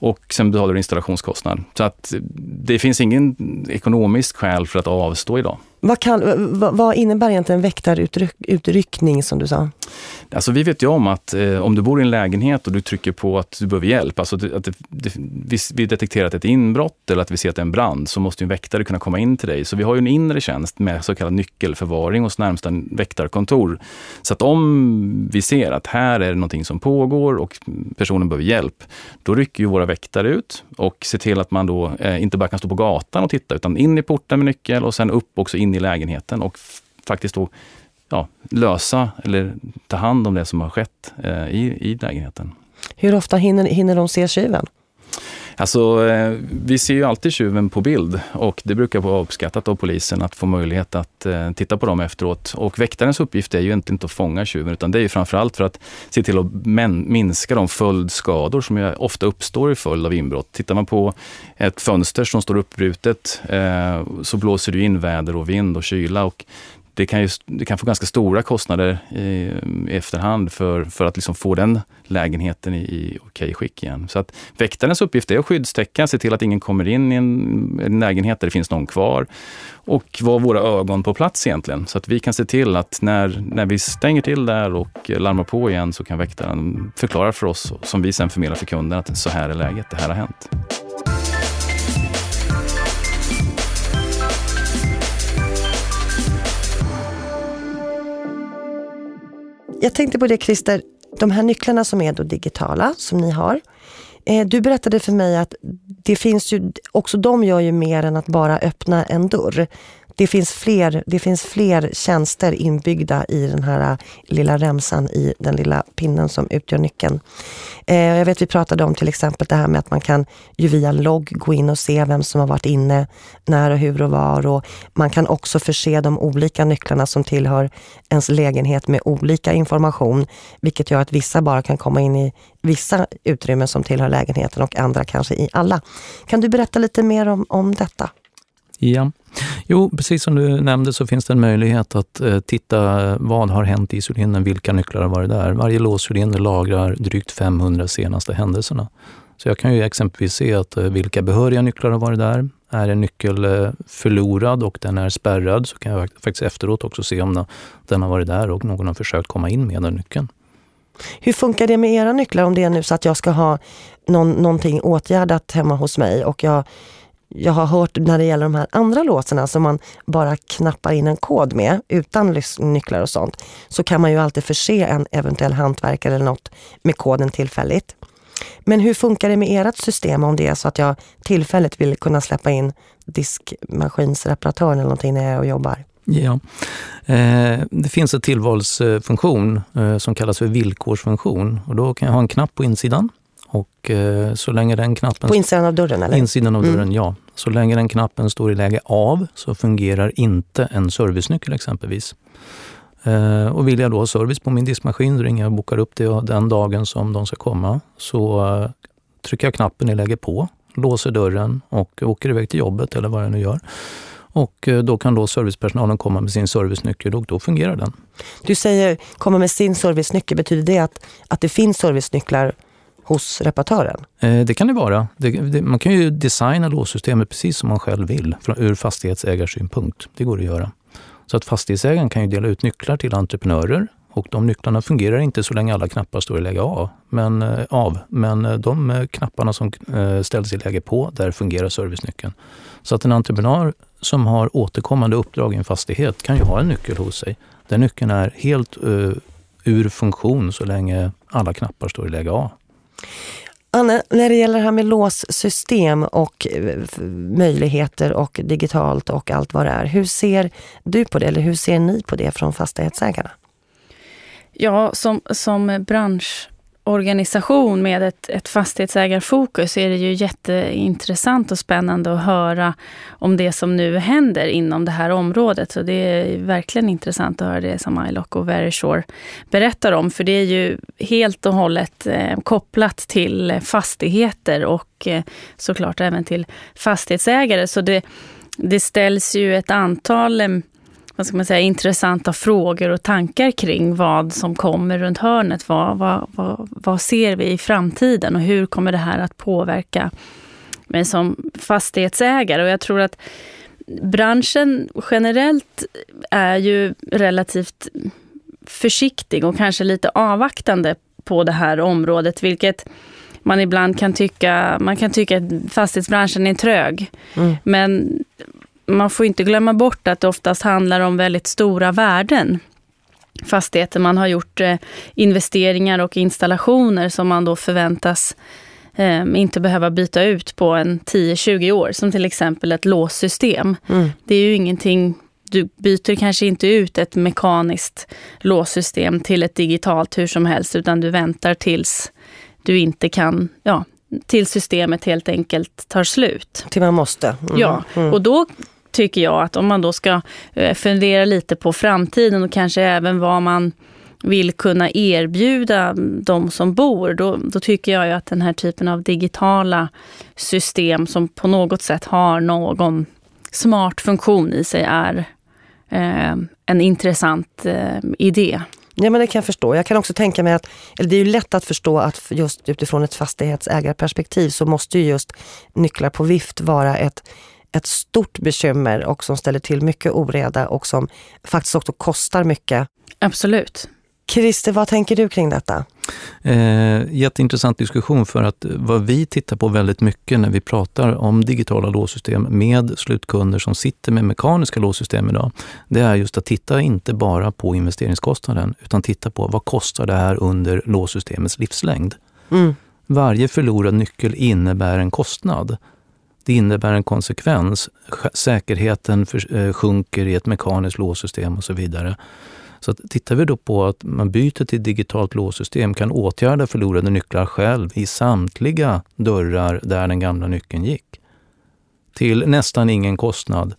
och sen betalar du installationskostnad. Så att eh, det finns ingen ekonomisk skäl för att avstå idag. Vad, kan, vad, innebär egentligen väktarutryckning som du sa? Alltså vi vet ju om att eh, om du bor i en lägenhet och du trycker på att du behöver hjälp, alltså att det, det, vi, vi detekterat ett inbrott eller att vi ser att det är en brand, så måste en väktare kunna komma in till dig. Så vi har ju en inre tjänst med så kallad nyckelförvaring hos närmsta väktarkontor. Så att om vi ser att här är det någonting som pågår och personen behöver hjälp, då rycker ju våra väktare ut och ser till att man då eh, inte bara kan stå på gatan och titta, utan in i porten med nyckel och sen upp också in i lägenheten och faktiskt då ja, lösa eller ta hand om det som har skett eh, i, i lägenheten. Hur ofta hinner, hinner de se tjuven? Alltså, eh, vi ser ju alltid tjuven på bild och det brukar vara uppskattat av polisen att få möjlighet att eh, titta på dem efteråt. Och väktarens uppgift är ju inte, inte att fånga tjuven utan det är ju framförallt för att se till att minska de följdskador som ju ofta uppstår i följd av inbrott. Tittar man på ett fönster som står uppbrutet eh, så blåser det in väder och vind och kyla och det kan, ju, det kan få ganska stora kostnader i, i efterhand för, för att liksom få den lägenheten i, i okej skick igen. Så att väktarens uppgift är att skyddstäcka, se till att ingen kommer in i en, en lägenhet där det finns någon kvar och vara våra ögon på plats egentligen. Så att vi kan se till att när, när vi stänger till där och larmar på igen så kan väktaren förklara för oss, som vi sen förmedlar för kunden, att så här är läget, det här har hänt. Jag tänkte på det Christer, de här nycklarna som är då digitala, som ni har. Eh, du berättade för mig att det finns ju, också de gör ju mer än att bara öppna en dörr det finns, fler, det finns fler tjänster inbyggda i den här äh, lilla remsan i den lilla pinnen som utgör nyckeln. Eh, jag vet vi pratade om till exempel det här med att man kan ju via logg gå in och se vem som har varit inne, när och hur och var. Och man kan också förse de olika nycklarna som tillhör ens lägenhet med olika information, vilket gör att vissa bara kan komma in i vissa utrymmen som tillhör lägenheten och andra kanske i alla. Kan du berätta lite mer om, om detta? Ja, jo precis som du nämnde så finns det en möjlighet att eh, titta vad har hänt i cylindern, vilka nycklar har varit där. Varje låscylinder lagrar drygt 500 senaste händelserna. Så jag kan ju exempelvis se att eh, vilka behöriga nycklar har varit där. Är en nyckel eh, förlorad och den är spärrad så kan jag faktiskt efteråt också se om den har varit där och någon har försökt komma in med den nyckeln. Hur funkar det med era nycklar om det är nu så att jag ska ha någon, någonting åtgärdat hemma hos mig och jag jag har hört när det gäller de här andra låserna som man bara knappar in en kod med utan nycklar och sånt, så kan man ju alltid förse en eventuell hantverkare eller något med koden tillfälligt. Men hur funkar det med ert system om det är så att jag tillfälligt vill kunna släppa in diskmaskinsreparatören eller någonting när jag är och jobbar? Ja, eh, det finns en tillvalsfunktion eh, som kallas för villkorsfunktion och då kan jag ha en knapp på insidan och eh, så länge den knappen... På insidan av dörren? Eller? Insidan av dörren, mm. ja. Så länge den knappen står i läge av så fungerar inte en servicenyckel exempelvis. Eh, och vill jag då ha service på min diskmaskin, ringer jag och bokar upp det den dagen som de ska komma, så eh, trycker jag knappen i läge på, låser dörren och åker iväg till jobbet eller vad jag nu gör. Och eh, då kan då servicepersonalen komma med sin servicenyckel och då fungerar den. Du säger komma med sin servicenyckel, betyder det att, att det finns servicenycklar hos reparatören? Eh, det kan det vara. Det, det, man kan ju designa låssystemet precis som man själv vill från, ur fastighetsägarsynpunkt. Det går att göra. Så att fastighetsägaren kan ju dela ut nycklar till entreprenörer och de nycklarna fungerar inte så länge alla knappar står i läge A, men, eh, av. Men eh, de eh, knapparna som eh, ställs i läge på, där fungerar servicenyckeln. Så att en entreprenör som har återkommande uppdrag i en fastighet kan ju ha en nyckel hos sig. Den nyckeln är helt uh, ur funktion så länge alla knappar står i läge A. Anna, när det gäller det här med låssystem och eh, möjligheter och digitalt och allt vad det är. Hur ser du på det eller hur ser ni på det från fastighetsägarna? Ja, som, som bransch organisation med ett, ett fastighetsägarfokus är det ju jätteintressant och spännande att höra om det som nu händer inom det här området. Så det är verkligen intressant att höra det som iLock och Verisure berättar om. För det är ju helt och hållet eh, kopplat till fastigheter och eh, såklart även till fastighetsägare. Så det, det ställs ju ett antal eh, vad ska man säga, intressanta frågor och tankar kring vad som kommer runt hörnet. Vad, vad, vad, vad ser vi i framtiden och hur kommer det här att påverka mig som fastighetsägare? Och jag tror att branschen generellt är ju relativt försiktig och kanske lite avvaktande på det här området, vilket man ibland kan tycka, man kan tycka att fastighetsbranschen är trög. Mm. Men man får inte glömma bort att det oftast handlar om väldigt stora värden. Fastigheter man har gjort eh, investeringar och installationer som man då förväntas eh, inte behöva byta ut på en 10-20 år, som till exempel ett låssystem. Mm. Det är ju ingenting du byter kanske inte ut ett mekaniskt låssystem till ett digitalt hur som helst, utan du väntar tills du inte kan, ja, till systemet helt enkelt tar slut. Till man måste. Mm. Ja, mm. och då tycker jag att om man då ska eh, fundera lite på framtiden och kanske även vad man vill kunna erbjuda de som bor, då, då tycker jag ju att den här typen av digitala system som på något sätt har någon smart funktion i sig är eh, en intressant eh, idé. Ja, men det kan jag förstå. Jag kan också tänka mig att, eller det är ju lätt att förstå att just utifrån ett fastighetsägarperspektiv så måste ju just nycklar på vift vara ett, ett stort bekymmer och som ställer till mycket oreda och som faktiskt också kostar mycket. Absolut. Christer, vad tänker du kring detta? Eh, jätteintressant diskussion för att vad vi tittar på väldigt mycket när vi pratar om digitala låssystem med slutkunder som sitter med mekaniska låssystem idag, det är just att titta inte bara på investeringskostnaden utan titta på vad kostar det här under låssystemets livslängd. Mm. Varje förlorad nyckel innebär en kostnad. Det innebär en konsekvens. Säkerheten eh, sjunker i ett mekaniskt låssystem och så vidare. Så att tittar vi då på att man byter till digitalt låssystem, kan åtgärda förlorade nycklar själv i samtliga dörrar där den gamla nyckeln gick. Till nästan ingen kostnad.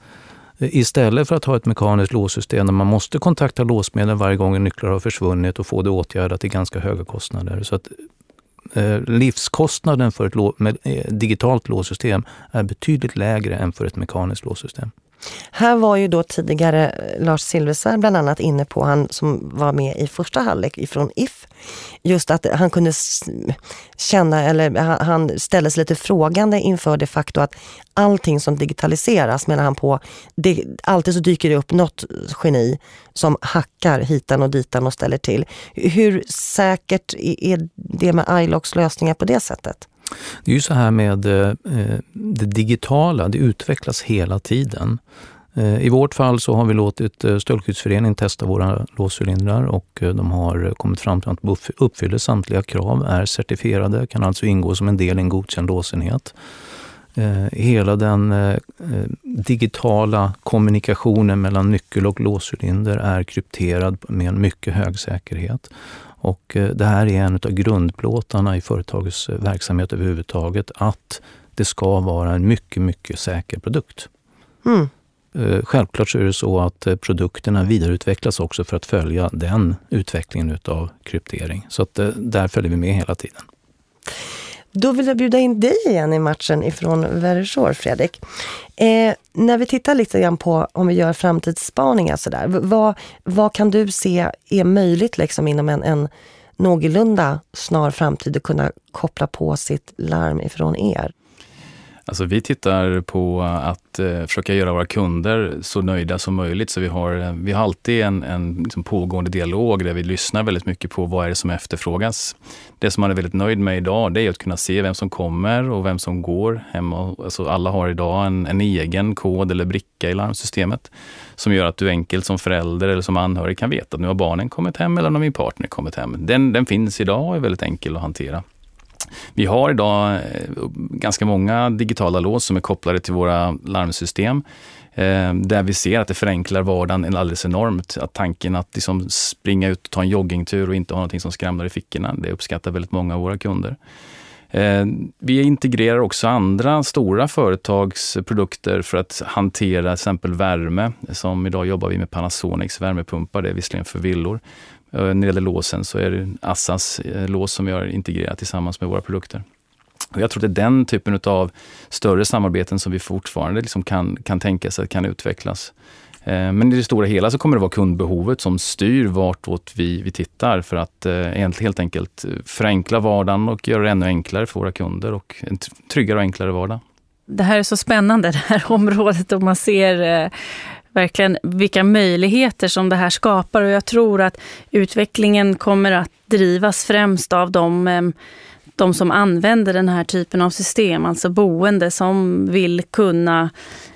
Istället för att ha ett mekaniskt låssystem där man måste kontakta låsmedlen varje gång en nycklar har försvunnit och få det åtgärdat till ganska höga kostnader. Så att Eh, livskostnaden för ett eh, digitalt låssystem är betydligt lägre än för ett mekaniskt låssystem. Här var ju då tidigare eh, Lars Silversvärd bland annat inne på, han som var med i första halvlek ifrån If, just att han kunde känna, eller han ställde sig lite frågande inför det faktum att allting som digitaliseras menar han på, det, alltid så dyker det upp något geni som hackar hitan och ditan och ställer till. Hur säkert är det med iLocks lösningar på det sättet? Det är ju så här med eh, eh, det digitala, det utvecklas hela tiden. Eh, I vårt fall så har vi låtit Stöldskyddsföreningen testa våra låscylindrar och de har kommit fram till att uppfyller samtliga krav, är certifierade, kan alltså ingå som en del i en godkänd låsenhet. Hela den digitala kommunikationen mellan nyckel och låscylinder är krypterad med en mycket hög säkerhet. Och eh, det här är en av grundplåtarna i företagets eh, verksamhet överhuvudtaget, att det ska vara en mycket, mycket säker produkt. Mm. Eh, självklart så är det så att produkterna vidareutvecklas också för att följa den utvecklingen utav kryptering. Så att där följer vi med hela tiden. Då vill jag bjuda in dig igen i matchen ifrån Verisure, Fredrik. Eh, när vi tittar lite grann på om vi gör framtidsspaningar sådär, vad, vad kan du se är möjligt liksom inom en, en någorlunda snar framtid att kunna koppla på sitt larm ifrån er? Alltså vi tittar på att eh, försöka göra våra kunder så nöjda som möjligt. Så vi har, eh, vi har alltid en, en liksom pågående dialog där vi lyssnar väldigt mycket på vad är det som efterfrågas. Det som man är väldigt nöjd med idag det är att kunna se vem som kommer och vem som går hemma. Alltså alla har idag en, en egen kod eller bricka i larmsystemet som gör att du enkelt som förälder eller som anhörig kan veta att nu har barnen kommit hem eller när min partner kommit hem. Den, den finns idag och är väldigt enkel att hantera. Vi har idag eh, ganska många digitala lås som är kopplade till våra larmsystem. Eh, där vi ser att det förenklar vardagen alldeles enormt. Att tanken att liksom springa ut och ta en joggingtur och inte ha någonting som skramlar i fickorna, det uppskattar väldigt många av våra kunder. Eh, vi integrerar också andra stora företags produkter för att hantera till exempel värme. Som idag jobbar vi med Panasonics värmepumpar, det är visserligen för villor. Eh, när det gäller låsen så är det Assas eh, lås som vi har integrerat tillsammans med våra produkter. Och jag tror att det är den typen av större samarbeten som vi fortfarande liksom kan, kan tänka sig kan utvecklas. Eh, men i det stora hela så kommer det vara kundbehovet som styr vartåt vi, vi tittar för att helt enkelt förenkla vardagen och göra det ännu enklare för våra kunder och en tryggare och enklare vardag. Det här är så spännande, det här området, och man ser eh, verkligen vilka möjligheter som det här skapar. Och jag tror att utvecklingen kommer att drivas främst av de ehm, de som använder den här typen av system, alltså boende som vill kunna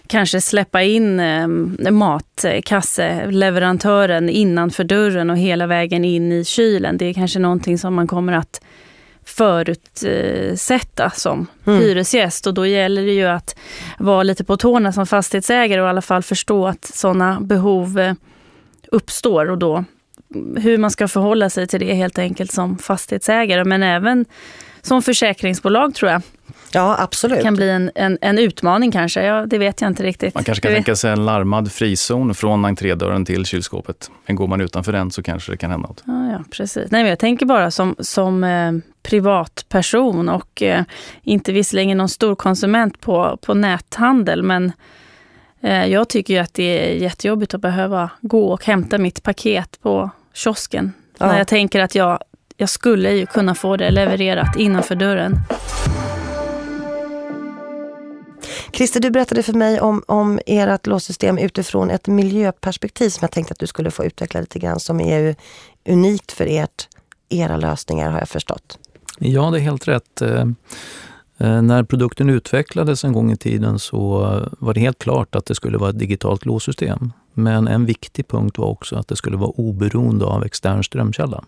kanske släppa in ehm, matkasseleverantören innanför dörren och hela vägen in i kylen. Det är kanske någonting som man kommer att förutsätta som mm. hyresgäst. Och då gäller det ju att vara lite på tårna som fastighetsägare och i alla fall förstå att sådana behov eh, uppstår och då hur man ska förhålla sig till det helt enkelt som fastighetsägare men även som försäkringsbolag tror jag. Ja, absolut. Det kan bli en, en, en utmaning kanske, ja, det vet jag inte riktigt. Man kanske kan tänka sig en larmad frizon från entrédörren till kylskåpet. Men går man utanför den så kanske det kan hända något. Ja, ja precis. Nej, men jag tänker bara som, som eh, privatperson och eh, inte visserligen någon stor konsument på, på näthandel, men eh, jag tycker ju att det är jättejobbigt att behöva gå och hämta mitt paket på kiosken. Ja. När jag tänker att jag jag skulle ju kunna få det levererat innanför dörren. Christer, du berättade för mig om, om ert låssystem utifrån ett miljöperspektiv som jag tänkte att du skulle få utveckla lite grann, som är ju unikt för ert, era lösningar har jag förstått. Ja, det är helt rätt. Eh, eh, när produkten utvecklades en gång i tiden så var det helt klart att det skulle vara ett digitalt låssystem. Men en viktig punkt var också att det skulle vara oberoende av extern strömkälla.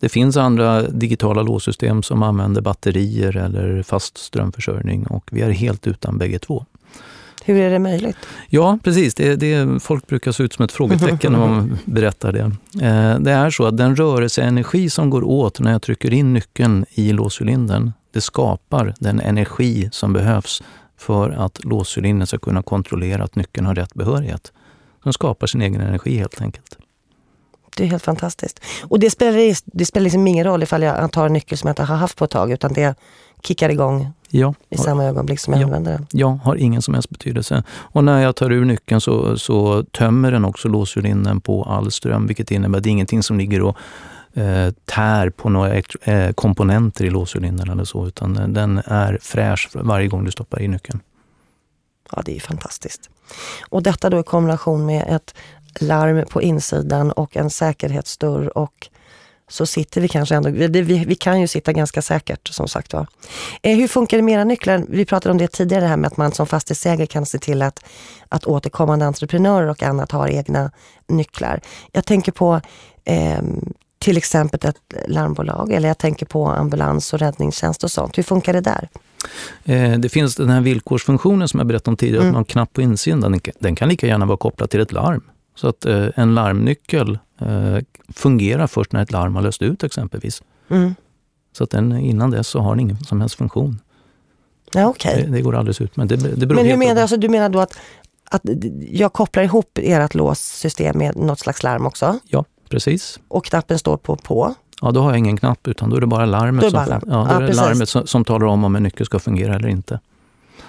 Det finns andra digitala låssystem som använder batterier eller fast strömförsörjning och vi är helt utan bägge två. Hur är det möjligt? Ja, precis. Det, det, folk brukar se ut som ett frågetecken när man [LAUGHS] berättar det. Eh, det är så att den rörelseenergi som går åt när jag trycker in nyckeln i låscylindern, det skapar den energi som behövs för att låscylindern ska kunna kontrollera att nyckeln har rätt behörighet. Den skapar sin egen energi helt enkelt. Det är helt fantastiskt. Och det spelar, det spelar liksom ingen roll ifall jag tar en nyckel som jag inte har haft på ett tag, utan det kickar igång ja, i samma ögonblick som jag ja, använder den. Ja, har ingen som helst betydelse. Och när jag tar ur nyckeln så, så tömmer den också låscylindern på all ström, vilket innebär att det är ingenting som ligger och eh, tär på några eh, komponenter i låscylindern eller så, utan den är fräsch varje gång du stoppar i nyckeln. Ja, det är fantastiskt. Och detta då i kombination med ett larm på insidan och en säkerhetsdörr och så sitter vi kanske ändå, vi, vi, kan ju sitta ganska säkert som sagt var. Eh, hur funkar det med era nycklar? Vi pratade om det tidigare, det här med att man som fastighetsägare kan se till att, att återkommande entreprenörer och annat har egna nycklar. Jag tänker på eh, till exempel ett larmbolag eller jag tänker på ambulans och räddningstjänst och sånt. Hur funkar det där? Eh, det finns den här villkorsfunktionen som jag berättade om tidigare, mm. att man knapp på insidan, den kan lika gärna vara kopplad till ett larm. Så att eh, en larmnyckel eh, fungerar först när ett larm har löst ut exempelvis. Mm. Så att den, innan dess så har den ingen som helst funktion. Ja, okay. det, det går alldeles ut. Men, det, det beror men hur menar, alltså, du menar då att, att jag kopplar ihop ert låssystem med något slags larm också? Ja, precis. Och knappen står på på? Ja, då har jag ingen knapp utan då är det bara larmet, det bara larm. som, ja, då ja, är det larmet som, som talar om om en nyckel ska fungera eller inte.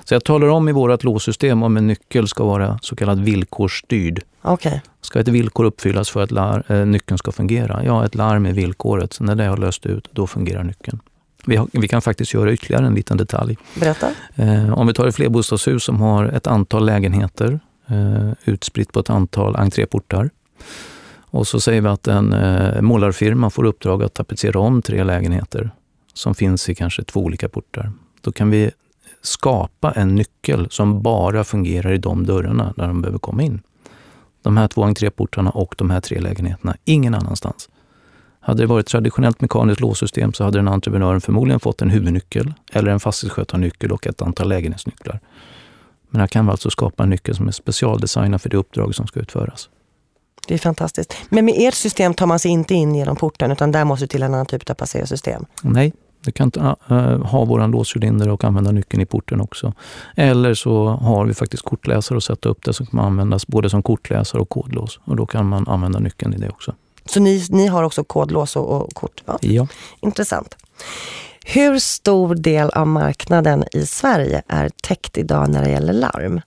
Så jag talar om i vårt låssystem om en nyckel ska vara så kallad villkorsstyrd. Okay. Ska ett villkor uppfyllas för att lar, eh, nyckeln ska fungera? Ja, ett larm är villkoret. Så när det har löst ut, då fungerar nyckeln. Vi, har, vi, kan faktiskt göra ytterligare en liten detalj. Berätta. Eh, om vi tar ett flerbostadshus som har ett antal lägenheter eh, utspritt på ett antal entréportar. Och så säger vi att en eh, målarfirma får uppdrag att tapetsera om tre lägenheter som finns i kanske två olika portar. Då kan vi skapa en nyckel som bara fungerar i de dörrarna där de behöver komma in. De här två entréportarna och de här tre lägenheterna, ingen annanstans. Hade det varit traditionellt mekaniskt låssystem så hade den entreprenören förmodligen fått en huvudnyckel eller en fastighetsskötarnyckel och ett antal lägenhetsnycklar. Men här kan vi alltså skapa en nyckel som är specialdesignad för det uppdrag som ska utföras. Det är fantastiskt. Men med ert system tar man sig inte in genom porten utan där måste till en annan typ av passersystem? Nej, du kan uh, ha vår låscylinder och använda nyckeln i porten också. Eller så har vi faktiskt kortläsare och sätta upp det som kan användas både som kortläsare och kodlås. Och då kan man använda nyckeln i det också. Så ni, ni har också kodlås och, och kort? Ja. ja. Intressant. Hur stor del av marknaden i Sverige är täckt idag när det gäller larm?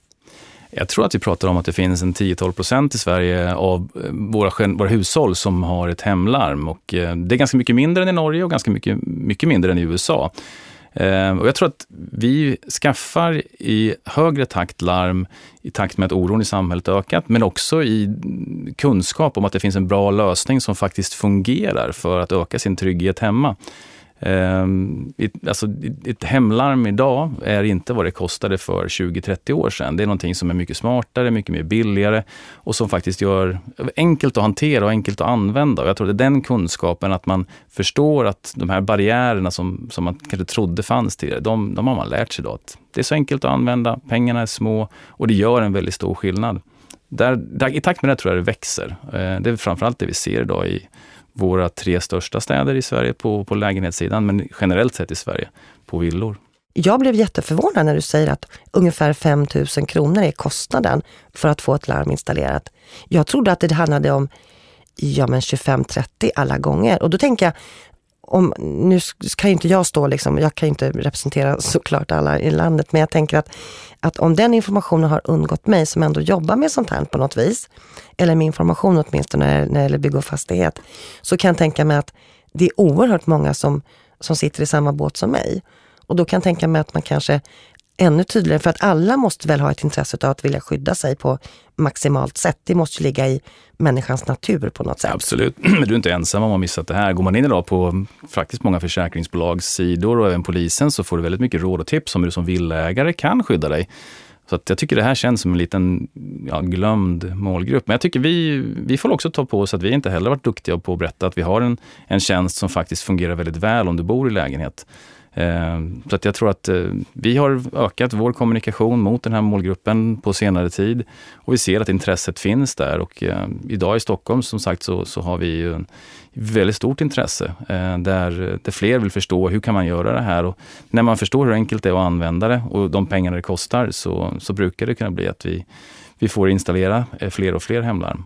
Jag tror att vi pratar om att det finns en 10-12 procent i Sverige av eh, våra, våra hushåll som har ett hemlarm. Och eh, det är ganska mycket mindre än i Norge och ganska mycket, mycket mindre än i USA. Eh, och jag tror att vi skaffar i högre takt larm i takt med att oron i samhället ökat, men också i kunskap om att det finns en bra lösning som faktiskt fungerar för att öka sin trygghet hemma. Ehm, ett, alltså, ett hemlarm idag är inte vad det kostade för 20-30 år sedan. Det är någonting som är mycket smartare, mycket mer billigare och som faktiskt gör enkelt att hantera och enkelt att använda. Och jag tror att det är den kunskapen, att man förstår att de här barriärerna som, som man kanske trodde fanns tidigare, de, de har man lärt sig idag. Att det är så enkelt att använda, pengarna är små och det gör en väldigt stor skillnad. Där, där, I takt med det tror jag det växer. Ehm, det är framförallt det vi ser idag i våra tre största städer i Sverige på, på lägenhetssidan, men generellt sett i Sverige på villor. Jag blev jätteförvånad när du säger att ungefär 5 000 kronor är kostnaden för att få ett larm installerat. Jag trodde att det handlade om ja, 25-30 alla gånger. Och då tänker jag, om, nu kan ju inte jag stå liksom, jag kan inte representera [LAUGHS] såklart alla i landet, men jag tänker att, att om den informationen har undgått mig som ändå jobbar med sånt här på något vis, eller med information åtminstone när, när det gäller bygg och fastighet, så kan jag tänka mig att det är oerhört många som, som sitter i samma båt som mig. Och då kan jag tänka mig att man kanske ännu tydligare, för att alla måste väl ha ett intresse av att vilja skydda sig på maximalt sätt. Det måste ligga i människans natur på något sätt. Absolut, [CLEARS THROAT] men du är inte ensam om att ha missat det här. Går man in idag på faktiskt många försäkringsbolags sidor och även polisen så får du väldigt mycket råd och tips om hur du som villägare kan skydda dig. Så att jag tycker det här känns som en liten ja, glömd målgrupp. Men jag tycker vi, vi får också ta på oss att vi inte heller varit duktiga på att berätta att vi har en, en tjänst som faktiskt fungerar väldigt väl om du bor i lägenhet. Eh, så att jag tror att eh, vi har ökat vår kommunikation mot den här målgruppen på senare tid och vi ser att intresset finns där och eh, idag i Stockholm som sagt så, så har vi ju en väldigt stort intresse eh, där, där fler vill förstå hur kan man göra det här och när man förstår hur enkelt det är att använda det och de pengarna det kostar så, så brukar det kunna bli att vi, vi får installera eh, fler och fler hemlarm.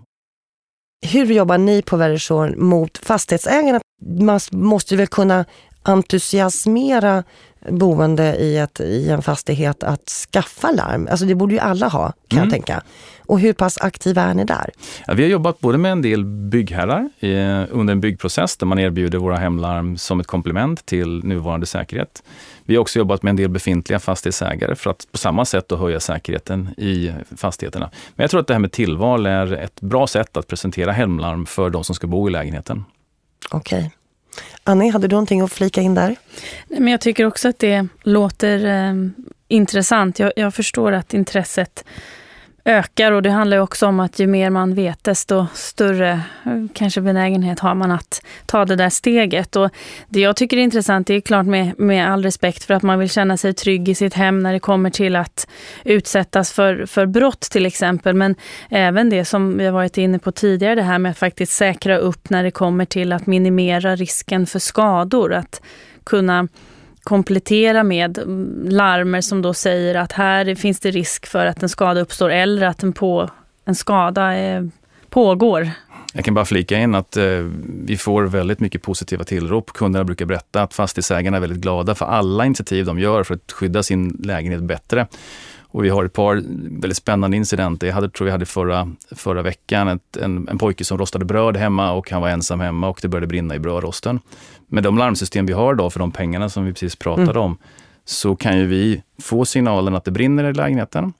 Hur jobbar ni på Verisure mot fastighetsägarna? Man måste väl kunna entusiasmera boende i, ett, i en fastighet att skaffa larm? Alltså det borde ju alla ha, kan mm. jag tänka. Och hur pass aktiva är ni där? Ja, vi har jobbat både med en del byggherrar eh, under en byggprocess där man erbjuder våra hemlarm som ett komplement till nuvarande säkerhet. Vi har också jobbat med en del befintliga fastighetsägare för att på samma sätt höja säkerheten i fastigheterna. Men jag tror att det här med tillval är ett bra sätt att presentera hemlarm för de som ska bo i lägenheten. Okej. Okay. Annie, hade du någonting att flika in där? Men jag tycker också att det låter eh, intressant. Jag, jag, förstår att intresset ökar och det handlar också om att ju mer man vet desto större eh, kanske benägenhet har man att ta det där steget. Och det jag tycker är intressant, det är klart med, med all respekt för att man vill känna sig trygg i sitt hem när det kommer till att utsättas för, för brott till exempel. Men även det som vi har varit inne på tidigare, det här med att faktiskt säkra upp när det kommer till att minimera risken för skador. Att kunna komplettera med larmer som då säger att här finns det risk för att en skada uppstår eller att en, på, en skada eh, pågår. Jag kan bara flika in att eh, vi får väldigt mycket positiva tillrop. Kunderna brukar berätta att fastighetsägarna är väldigt glada för alla initiativ de gör för att skydda sin lägenhet bättre. Och vi har ett par väldigt spännande incidenter. Jag hade, tror vi hade förra, förra veckan ett, en, en pojke som rostade bröd hemma och han var ensam hemma och det började brinna i brödrosten. Med de larmsystem vi har då för de pengarna som vi precis pratade mm. om så kan ju vi få signalen att det brinner i lägenheten.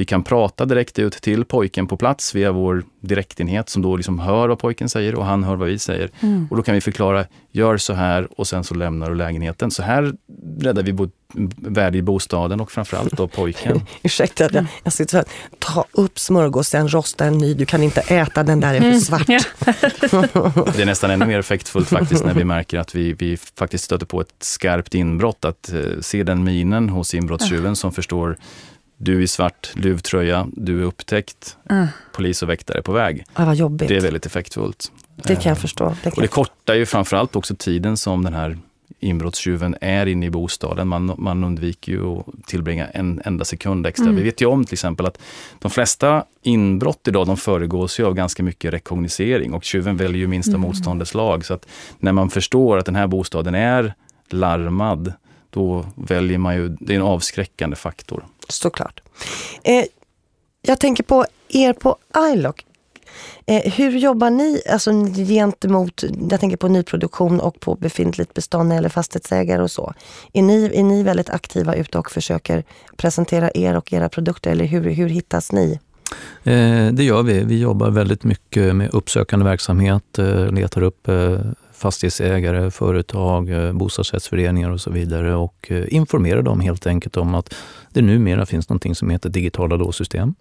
Vi kan prata direkt ut till pojken på plats via vår direktenhet som då liksom hör vad pojken säger och han hör vad vi säger. Mm. Och då kan vi förklara, gör så här och sen så lämnar du lägenheten. Så här räddar vi både värde i bostaden och framförallt då pojken. [LAUGHS] Ursäkta, jag, jag sitter så här, ta upp smörgåsen, rosta en ny, du kan inte äta den där, är för mm. svart. [LAUGHS] det är nästan ännu mer effektfullt faktiskt när vi märker att vi, vi faktiskt stöter på ett skarpt inbrott. Att uh, se den minen hos inbrottstjuven som förstår du i svart luvtröja, du är upptäckt, mm. polis och väktare är på väg. Ja, vad jobbigt. Det är väldigt effektfullt. Det kan jag förstå. Det kan och det kortar ju framförallt också tiden som den här inbrottstjuven är inne i bostaden. Man, man undviker ju att tillbringa en enda sekund extra. Mm. Vi vet ju om till exempel att de flesta inbrott idag de föregås ju av ganska mycket rekognosering och tjuven väljer ju minsta mm. motståndets lag. Så att när man förstår att den här bostaden är larmad, då väljer man ju, det är en avskräckande faktor. Såklart. Eh, Jag tänker på er på iLock. Eh, hur jobbar ni alltså, gentemot, jag tänker på nyproduktion och på befintligt bestånd eller fastighetsägare och så? Är ni, är ni väldigt aktiva ute och försöker presentera er och era produkter eller hur, hur hittas ni? Eh, det gör vi. Vi jobbar väldigt mycket med uppsökande verksamhet, eh, letar upp eh, fastighetsägare, företag, eh, bostadsrättsföreningar och så vidare och eh, informera informerar dem helt enkelt om att det numera finns något som heter digitala låssystem.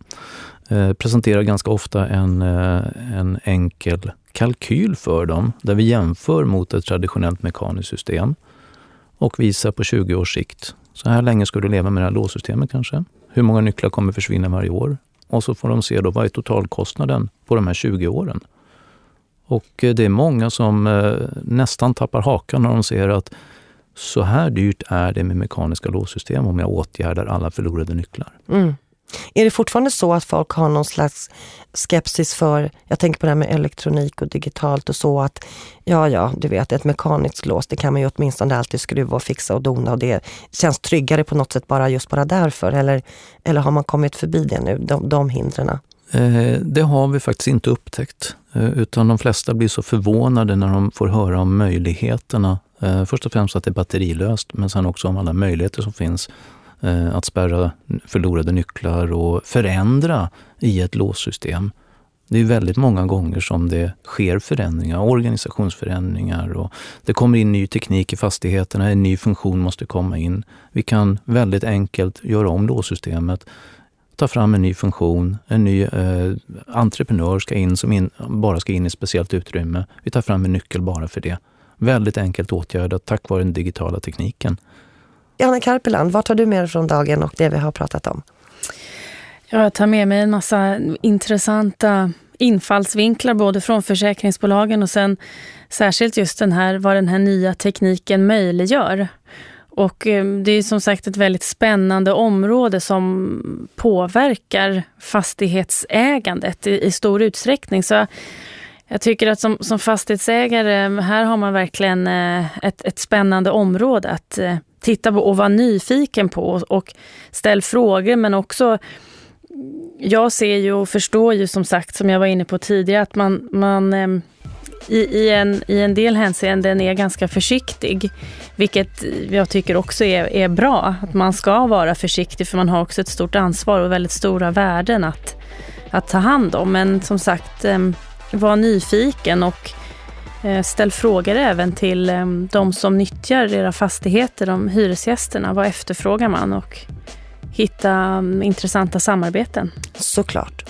Eh, Presenterar ganska ofta en, en enkel kalkyl för dem där vi jämför mot ett traditionellt mekaniskt system och visar på 20 års sikt. Så här länge ska du leva med det här låssystemet kanske. Hur många nycklar kommer försvinna varje år? Och så får de se då vad är totalkostnaden på de här 20 åren. Och eh, det är många som eh, nästan tappar hakan när de ser att så här dyrt är det med mekaniska låssystem om jag åtgärdar alla förlorade nycklar. Mm. Är det fortfarande så att folk har någon slags skepsis för, jag tänker på det här med elektronik och digitalt och så att ja, ja, du vet ett mekaniskt lås, det kan man ju åtminstone alltid skruva och fixa och dona och det känns tryggare på något sätt bara just bara därför. Eller, eller har man kommit förbi det nu, de, de hindren? Eh, det har vi faktiskt inte upptäckt, Eh, utan de flesta blir så förvånade när de får höra om möjligheterna. Eh, först och främst att det är batterilöst, men sen också om alla möjligheter som finns eh, att spärra förlorade nycklar och förändra i ett låssystem. Det är väldigt många gånger som det sker förändringar, organisationsförändringar och det kommer in ny teknik i fastigheterna, en ny funktion måste komma in. Vi kan väldigt enkelt göra om låssystemet ta fram en ny funktion, en ny eh, entreprenör ska in som in, bara ska in i ett speciellt utrymme. Vi tar fram en nyckel bara för det. Väldigt enkelt åtgärdat tack vare den digitala tekniken. Anna Karpeland, vad tar du med dig från dagen och det vi har pratat om? Jag tar med mig en massa intressanta infallsvinklar både från försäkringsbolagen och sen särskilt just den här, vad den här nya tekniken möjliggör. Och eh, det är som sagt ett väldigt spännande område som påverkar fastighetsägandet i, i stor utsträckning. Så jag tycker att som, som fastighetsägare, här har man verkligen eh, ett, ett spännande område att eh, titta på och vara nyfiken på och ställa frågor men också jag ser ju och förstår ju som sagt, som jag var inne på tidigare, att man, man i, i, en, i en del hänseenden är ganska försiktig. Vilket jag tycker också är, är bra, att man ska vara försiktig för man har också ett stort ansvar och väldigt stora värden att, att ta hand om. Men som sagt, ehm, var nyfiken och eh, ställ frågor även till ehm, de som nyttjar era fastigheter, de hyresgästerna. Vad efterfrågar man? Och hitta mm, intressanta samarbeten. Såklart.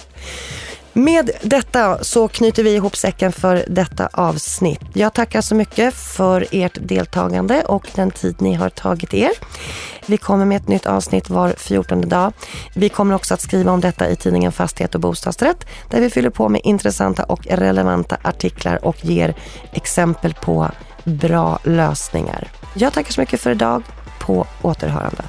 Med detta så knyter vi ihop säcken för detta avsnitt. Jag tackar så mycket för ert deltagande och den tid ni har tagit er. Vi kommer med ett nytt avsnitt var 14 dag. Vi kommer också att skriva om detta i tidningen Fastighet och bostadsrätt där vi fyller på med intressanta och relevanta artiklar och ger exempel på bra lösningar. Jag tackar så mycket för idag. På återhörande.